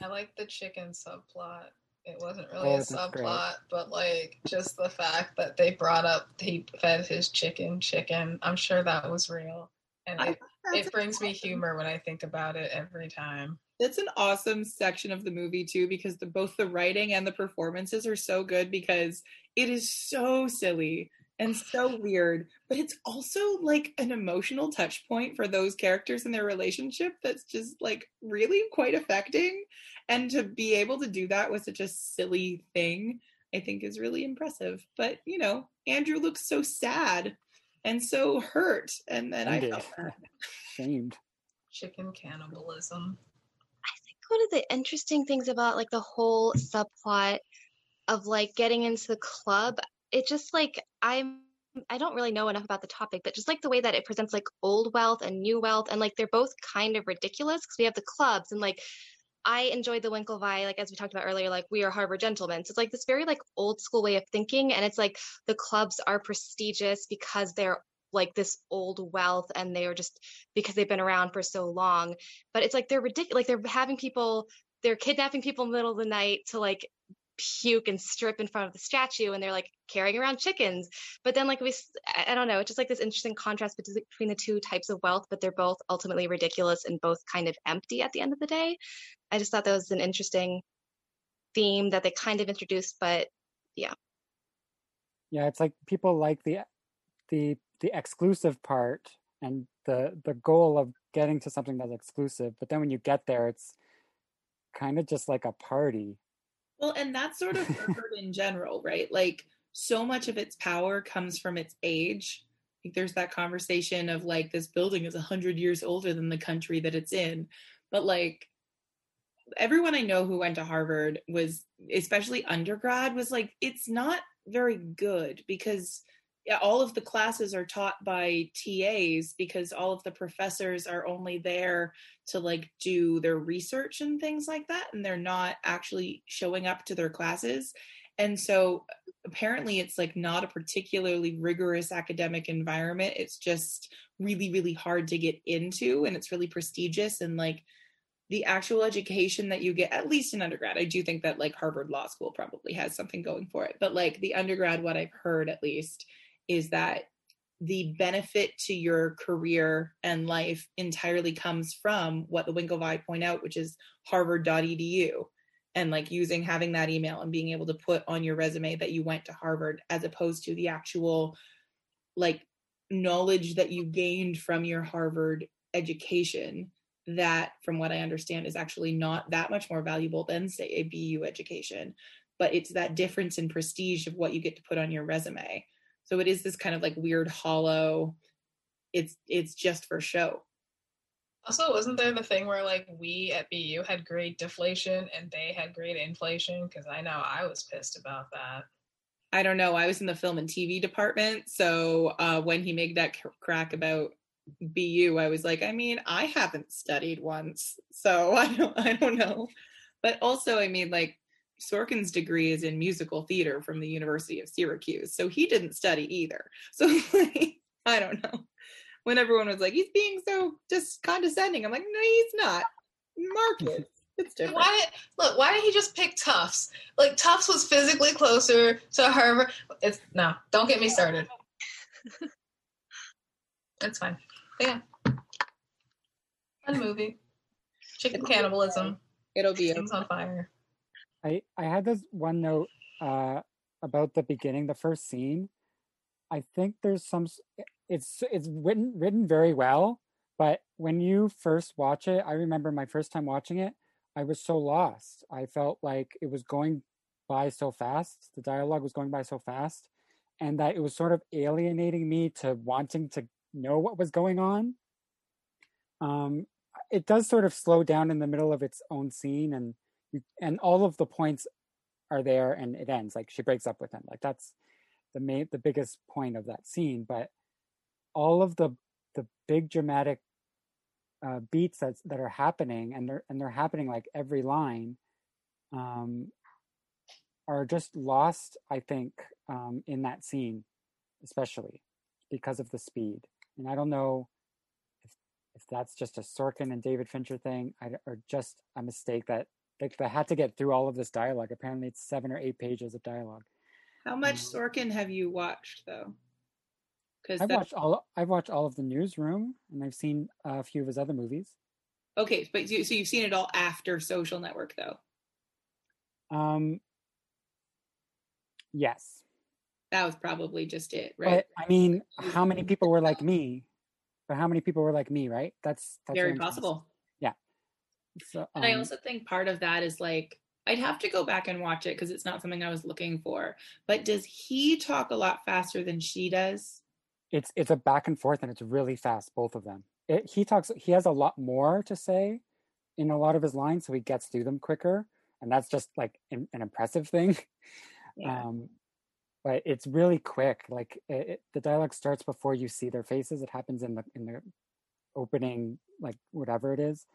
Speaker 5: I like the chicken subplot. It wasn't really oh, a subplot, great. but like just the fact that they brought up he fed his chicken chicken. I'm sure that was real.
Speaker 2: And I,
Speaker 5: it brings me humor when I think about it every time.
Speaker 2: It's an awesome section of the movie too because the, both the writing and the performances are so good because it is so silly and so [sighs] weird, but it's also like an emotional touch point for those characters and their relationship that's just like really quite affecting. And to be able to do that with such a silly thing, I think is really impressive. But you know, Andrew looks so sad and so hurt, and then I felt [laughs]
Speaker 6: shamed.
Speaker 5: Chicken cannibalism.
Speaker 7: One of the interesting things about like the whole subplot of like getting into the club, it just like I'm I don't really know enough about the topic, but just like the way that it presents like old wealth and new wealth, and like they're both kind of ridiculous because we have the clubs and like I enjoyed the Winklevi, like as we talked about earlier, like we are Harvard gentlemen. So it's like this very like old school way of thinking, and it's like the clubs are prestigious because they're like this old wealth and they are just because they've been around for so long. But it's like they're ridiculous. Like they're having people, they're kidnapping people in the middle of the night to like puke and strip in front of the statue and they're like carrying around chickens but then like we i don't know it's just like this interesting contrast between the two types of wealth but they're both ultimately ridiculous and both kind of empty at the end of the day i just thought that was an interesting theme that they kind of introduced but yeah
Speaker 6: yeah it's like people like the the the exclusive part and the the goal of getting to something that's exclusive but then when you get there it's kind of just like a party
Speaker 2: well, and that's sort of [laughs] in general, right? Like so much of its power comes from its age. Like there's that conversation of like this building is a hundred years older than the country that it's in. But like everyone I know who went to Harvard was especially undergrad was like, it's not very good because all of the classes are taught by TAs because all of the professors are only there to like do their research and things like that and they're not actually showing up to their classes. And so apparently it's like not a particularly rigorous academic environment. It's just really really hard to get into and it's really prestigious and like the actual education that you get at least in undergrad i do think that like harvard law school probably has something going for it but like the undergrad what i've heard at least is that the benefit to your career and life entirely comes from what the Winklevi point out, which is harvard.edu and like using having that email and being able to put on your resume that you went to Harvard as opposed to the actual like knowledge that you gained from your Harvard education that from what I understand is actually not that much more valuable than say a BU education. But it's that difference in prestige of what you get to put on your resume so it is this kind of like weird hollow. It's it's just for show.
Speaker 5: Also, wasn't there the thing where like we at BU had grade deflation and they had grade inflation? Because I know I was pissed about that.
Speaker 2: I don't know. I was in the film and TV department, so uh, when he made that crack about BU, I was like, I mean, I haven't studied once, so [laughs] I don't, I don't know. But also, I mean, like Sorkin's degree is in musical theater from the University of Syracuse. So he didn't study either. [laughs] So like, I don't know. When everyone was like, he's being so just condescending, I'm like, no, he's not. Marcus. It's different.
Speaker 5: Why look, why did he just pick Tufts? Like Tufts was physically closer to Harvard. It's no, don't get me started. That's fine. But yeah. Fun movie. Chicken cannibalism.
Speaker 2: It'll be
Speaker 5: Things on fire.
Speaker 6: I I had this one note uh, about the beginning, the first scene. I think there's some. It's it's written written very well, but when you first watch it, I remember my first time watching it. I was so lost. I felt like it was going by so fast. The dialogue was going by so fast, and that it was sort of alienating me to wanting to know what was going on. Um, it does sort of slow down in the middle of its own scene, and and all of the points are there and it ends like she breaks up with him. Like that's the main the biggest point of that scene but all of the the big dramatic uh, beats that that are happening and they're and they're happening like every line um are just lost i think um in that scene especially because of the speed. And i don't know if if that's just a sorkin and david fincher thing I, or just a mistake that like they had to get through all of this dialogue. Apparently, it's seven or eight pages of dialogue.
Speaker 2: How much um, Sorkin have you watched, though? because
Speaker 6: I've watched all. I've watched all of the Newsroom, and I've seen a few of his other movies.
Speaker 2: Okay, but you, so you've seen it all after Social Network, though.
Speaker 6: Um. Yes.
Speaker 2: That was probably just it, right?
Speaker 6: But I mean, how many people were like me? But how many people were like me, right? That's, that's
Speaker 2: very possible.
Speaker 6: So, um,
Speaker 2: and I also think part of that is like I'd have to go back and watch it because it's not something I was looking for. But does he talk a lot faster than she does?
Speaker 6: It's it's a back and forth, and it's really fast, both of them. It, he talks. He has a lot more to say in a lot of his lines, so he gets through them quicker, and that's just like an, an impressive thing. [laughs]
Speaker 2: Yeah.
Speaker 6: Um, but it's really quick. Like it, it, the dialogue starts before you see their faces. It happens in the in the opening, like whatever it is.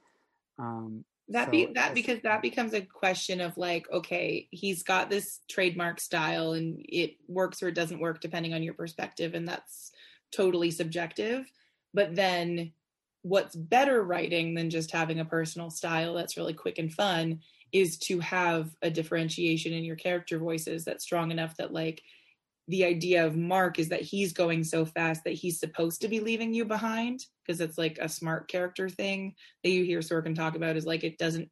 Speaker 6: Um,
Speaker 2: that
Speaker 6: so
Speaker 2: be that because that becomes a question of like okay he's got this trademark style and it works or it doesn't work depending on your perspective and that's totally subjective. But then what's better writing than just having a personal style that's really quick and fun is to have a differentiation in your character voices that's strong enough that like the idea of Mark is that he's going so fast that he's supposed to be leaving you behind because it's like a smart character thing that you hear Sorkin talk about is like it doesn't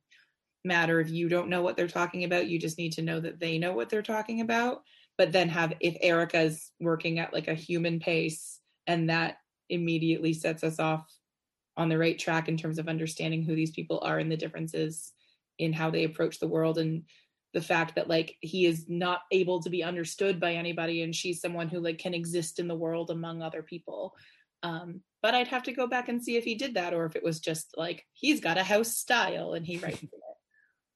Speaker 2: matter if you don't know what they're talking about you just need to know that they know what they're talking about. But then have if Erica's working at like a human pace and that immediately sets us off on the right track in terms of understanding who these people are and the differences in how they approach the world and the fact that like he is not able to be understood by anybody and she's someone who like can exist in the world among other people um but i'd have to go back and see if he did that or if it was just like he's got a house style and he writes it [laughs]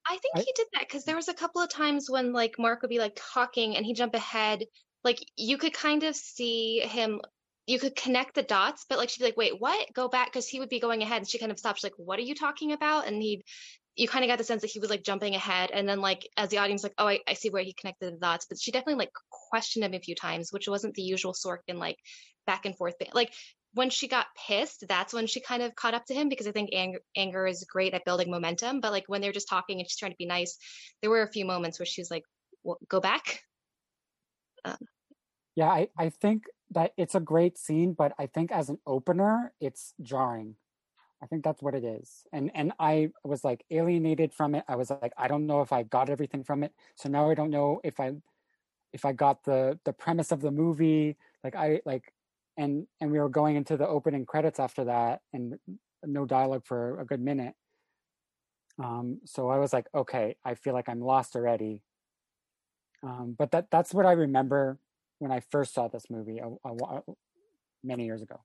Speaker 7: I think
Speaker 6: I-
Speaker 7: he did that because there was a couple of times when like Mark would be like talking and he'd jump ahead. Like you could kind of see him, you could connect the dots, but like she'd be like, wait, what? Go back because he would be going ahead and she kind of stops, like, what are you talking about? And he'd, you kind of got the sense that he was like jumping ahead. And then like as the audience, like, oh, I, I see where he connected the dots. But she definitely like questioned him a few times, which wasn't the usual Sorkin like back and forth. Like when she got pissed, that's when she kind of caught up to him because I think anger, anger is great at building momentum. But like when they're just talking and she's trying to be nice, there were a few moments where she was like, "Go back." Um.
Speaker 6: Yeah, I, I think that it's a great scene, but I think as an opener, it's jarring. I think that's what it is. And and I was like alienated from it. I was like, I don't know if I got everything from it. So now I don't know if I if I got the the premise of the movie. Like I like and and we were going into the opening credits after that and no dialogue for a good minute. Um, so I was like, okay, I feel like I'm lost already. Um, but that that's what I remember when I first saw this movie a, a, wh- many years ago.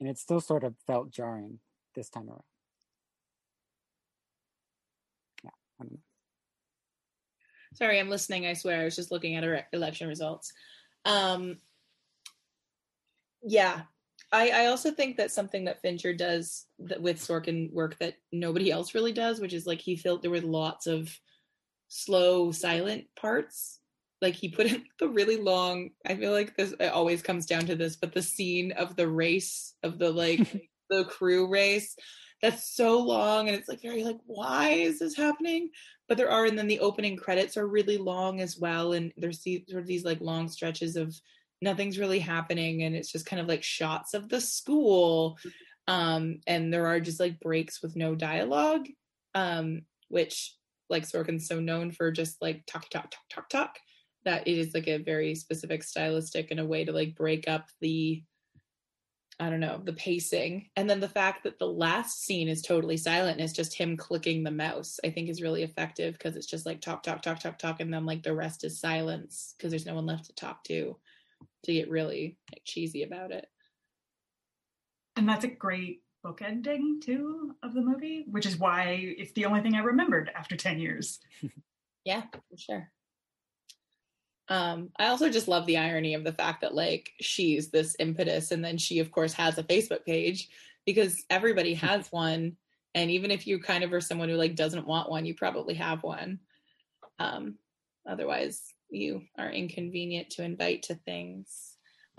Speaker 6: And it still sort of felt jarring this time around. Yeah, I don't know.
Speaker 2: sorry i'm listening i swear i was just looking at election results um yeah I, I also think that something that Fincher does that with Sorkin work that nobody else really does, which is like he felt there were lots of slow, silent parts. Like he put in the really long. I feel like this it always comes down to this, but the scene of the race of the like [laughs] the crew race that's so long and it's like very like why is this happening? But there are and then the opening credits are really long as well, and there's these sort of these like long stretches of nothing's really happening and it's just kind of like shots of the school um and there are just like breaks with no dialogue um which like Sorkin's so known for just like talk talk talk talk talk that it is like a very specific stylistic and a way to like break up the I don't know, the pacing. And then the fact that the last scene is totally silent and it's just him clicking the mouse, I think is really effective because it's just like talk, talk, talk, talk, talk. And then like the rest is silence because there's no one left to talk to to get really like cheesy about it.
Speaker 4: And that's a great book ending too of the movie, which is why it's the only thing I remembered after 10 years. [laughs]
Speaker 2: Yeah, for sure. Um, I also just love the irony of the fact that like she's this impetus and then she of course has a Facebook page because everybody [laughs] has one. And even if you kind of are someone who like doesn't want one, you probably have one. Um, otherwise you are inconvenient to invite to things. [laughs]